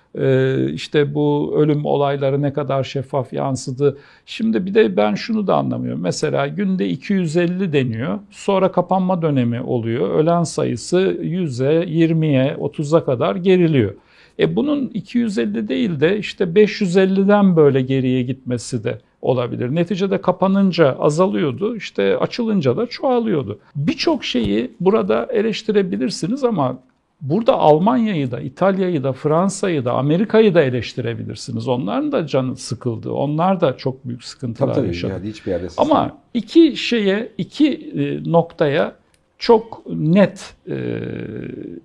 işte bu ölüm olayları ne kadar şeffaf yansıdı. Şimdi bir de ben şunu da anlamıyorum. Mesela günde 250 deniyor. Sonra kapanma dönemi oluyor. Ölen sayısı 100'e, 20'ye, 30'a kadar geriliyor. E bunun 250 değil de işte 550'den böyle geriye gitmesi de olabilir. Neticede kapanınca azalıyordu, işte açılınca da çoğalıyordu. Birçok şeyi burada eleştirebilirsiniz ama Burada Almanya'yı da, İtalya'yı da, Fransa'yı da, Amerika'yı da eleştirebilirsiniz. Onların da canı sıkıldı. Onlar da çok büyük sıkıntılar Tabii tabii yaşadı. yani hiçbir yerde Ama iki şeye, iki e, noktaya çok net e,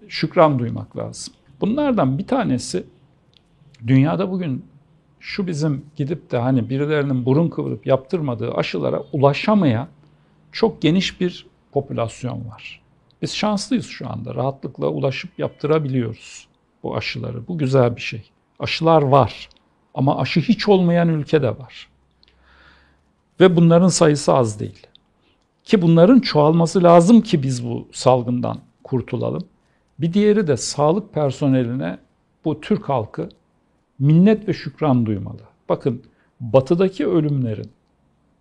şükran duymak lazım. Bunlardan bir tanesi dünyada bugün şu bizim gidip de hani birilerinin burun kıvırıp yaptırmadığı aşılara ulaşamayan çok geniş bir popülasyon var. Biz şanslıyız şu anda. Rahatlıkla ulaşıp yaptırabiliyoruz bu aşıları. Bu güzel bir şey. Aşılar var ama aşı hiç olmayan ülke de var. Ve bunların sayısı az değil. Ki bunların çoğalması lazım ki biz bu salgından kurtulalım. Bir diğeri de sağlık personeline bu Türk halkı minnet ve şükran duymalı. Bakın batıdaki ölümlerin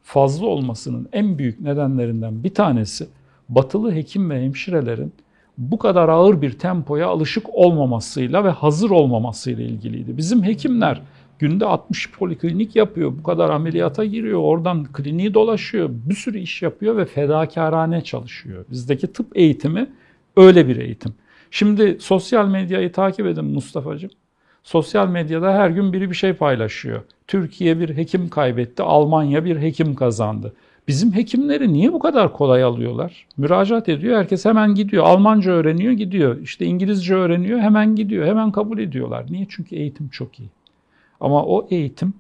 fazla olmasının en büyük nedenlerinden bir tanesi batılı hekim ve hemşirelerin bu kadar ağır bir tempoya alışık olmamasıyla ve hazır olmamasıyla ilgiliydi. Bizim hekimler günde 60 poliklinik yapıyor, bu kadar ameliyata giriyor, oradan kliniği dolaşıyor, bir sürü iş yapıyor ve fedakarane çalışıyor. Bizdeki tıp eğitimi öyle bir eğitim. Şimdi sosyal medyayı takip edin Mustafa'cığım. Sosyal medyada her gün biri bir şey paylaşıyor. Türkiye bir hekim kaybetti, Almanya bir hekim kazandı. Bizim hekimleri niye bu kadar kolay alıyorlar? Müracaat ediyor, herkes hemen gidiyor. Almanca öğreniyor, gidiyor. İşte İngilizce öğreniyor, hemen gidiyor. Hemen kabul ediyorlar. Niye? Çünkü eğitim çok iyi. Ama o eğitim,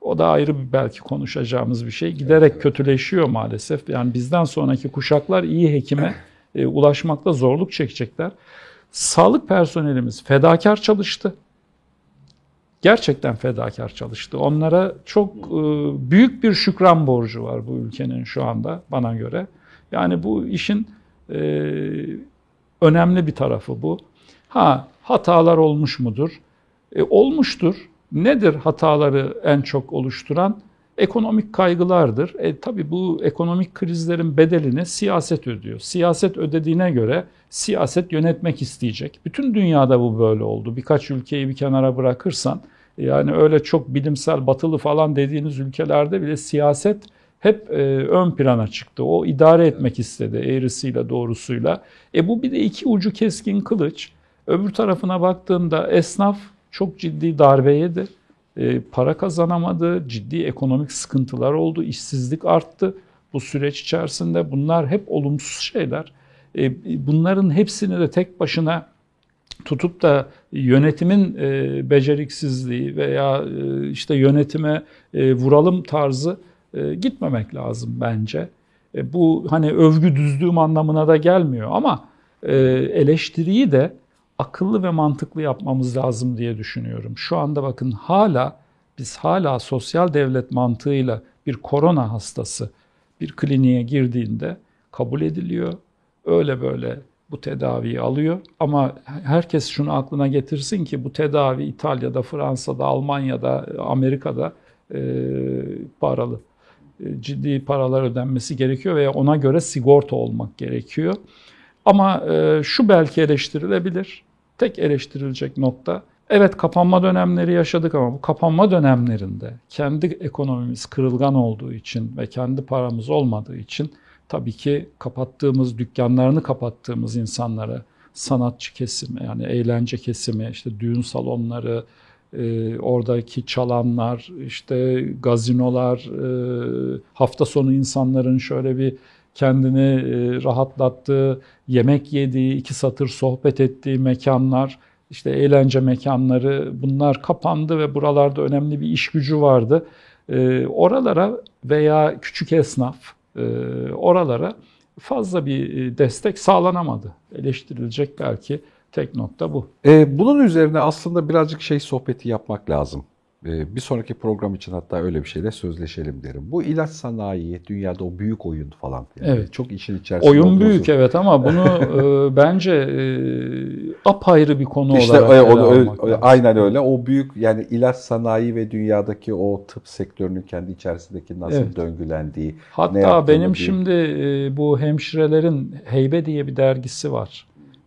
o da ayrı bir belki konuşacağımız bir şey. Giderek evet. kötüleşiyor maalesef. Yani bizden sonraki kuşaklar iyi hekime e, ulaşmakta zorluk çekecekler. Sağlık personelimiz fedakar çalıştı gerçekten fedakar çalıştı. Onlara çok e, büyük bir şükran borcu var bu ülkenin şu anda bana göre. Yani bu işin e, önemli bir tarafı bu. Ha hatalar olmuş mudur? E, olmuştur. Nedir hataları en çok oluşturan? Ekonomik kaygılardır. E, tabii bu ekonomik krizlerin bedelini siyaset ödüyor. Siyaset ödediğine göre siyaset yönetmek isteyecek. Bütün dünyada bu böyle oldu. Birkaç ülkeyi bir kenara bırakırsan yani öyle çok bilimsel batılı falan dediğiniz ülkelerde bile siyaset hep e, ön plana çıktı. O idare etmek istedi eğrisiyle doğrusuyla. E bu bir de iki ucu keskin kılıç. Öbür tarafına baktığımda esnaf çok ciddi darbe yedi. E, para kazanamadı, ciddi ekonomik sıkıntılar oldu, işsizlik arttı. Bu süreç içerisinde bunlar hep olumsuz şeyler. E, bunların hepsini de tek başına tutup da yönetimin e, beceriksizliği veya işte yönetime vuralım tarzı gitmemek lazım bence. Bu hani övgü düzdüğüm anlamına da gelmiyor ama eleştiriyi de akıllı ve mantıklı yapmamız lazım diye düşünüyorum. Şu anda bakın hala biz hala sosyal devlet mantığıyla bir korona hastası bir kliniğe girdiğinde kabul ediliyor. Öyle böyle bu tedaviyi alıyor. Ama herkes şunu aklına getirsin ki bu tedavi İtalya'da, Fransa'da, Almanya'da, Amerika'da e, paralı. E, ciddi paralar ödenmesi gerekiyor veya ona göre sigorta olmak gerekiyor. Ama e, şu belki eleştirilebilir. Tek eleştirilecek nokta Evet kapanma dönemleri yaşadık ama bu kapanma dönemlerinde kendi ekonomimiz kırılgan olduğu için ve kendi paramız olmadığı için tabii ki kapattığımız, dükkanlarını kapattığımız insanlara, sanatçı kesimi yani eğlence kesimi, işte düğün salonları, e, oradaki çalanlar, işte gazinolar, e, hafta sonu insanların şöyle bir kendini e, rahatlattığı, yemek yediği, iki satır sohbet ettiği mekanlar, işte eğlence mekanları bunlar kapandı ve buralarda önemli bir iş gücü vardı. E, oralara veya küçük esnaf, e, oralara fazla bir destek sağlanamadı. Eleştirilecek belki tek nokta bu. E, bunun üzerine aslında birazcık şey sohbeti yapmak lazım. E, bir sonraki program için hatta öyle bir şeyle sözleşelim derim. Bu ilaç sanayi, dünyada o büyük oyun falan. Yani evet. Çok işin içerisinde Oyun olduğunuzu... büyük evet ama bunu e, bence e, apayrı bir konu işte, olarak e, onu, öyle, Aynen öyle. O büyük yani ilaç sanayi ve dünyadaki o tıp sektörünün kendi içerisindeki nasıl evet. döngülendiği. Hatta benim diye. şimdi e, bu hemşirelerin Heybe diye bir dergisi var.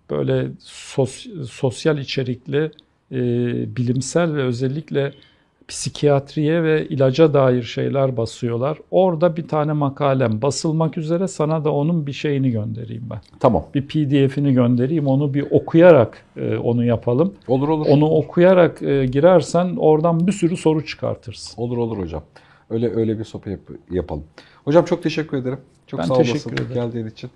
Böyle sos, sosyal içerikli, e, bilimsel ve özellikle psikiyatriye ve ilaca dair şeyler basıyorlar. Orada bir tane makalem basılmak üzere sana da onun bir şeyini göndereyim ben. Tamam. Bir PDF'ini göndereyim. Onu bir okuyarak e, onu yapalım. Olur olur. Onu okuyarak e, girersen oradan bir sürü soru çıkartırsın. Olur olur hocam. Öyle öyle bir sohbet yap- yapalım. Hocam çok teşekkür ederim. Çok Ben sağ olasın ederim. geldiğin için.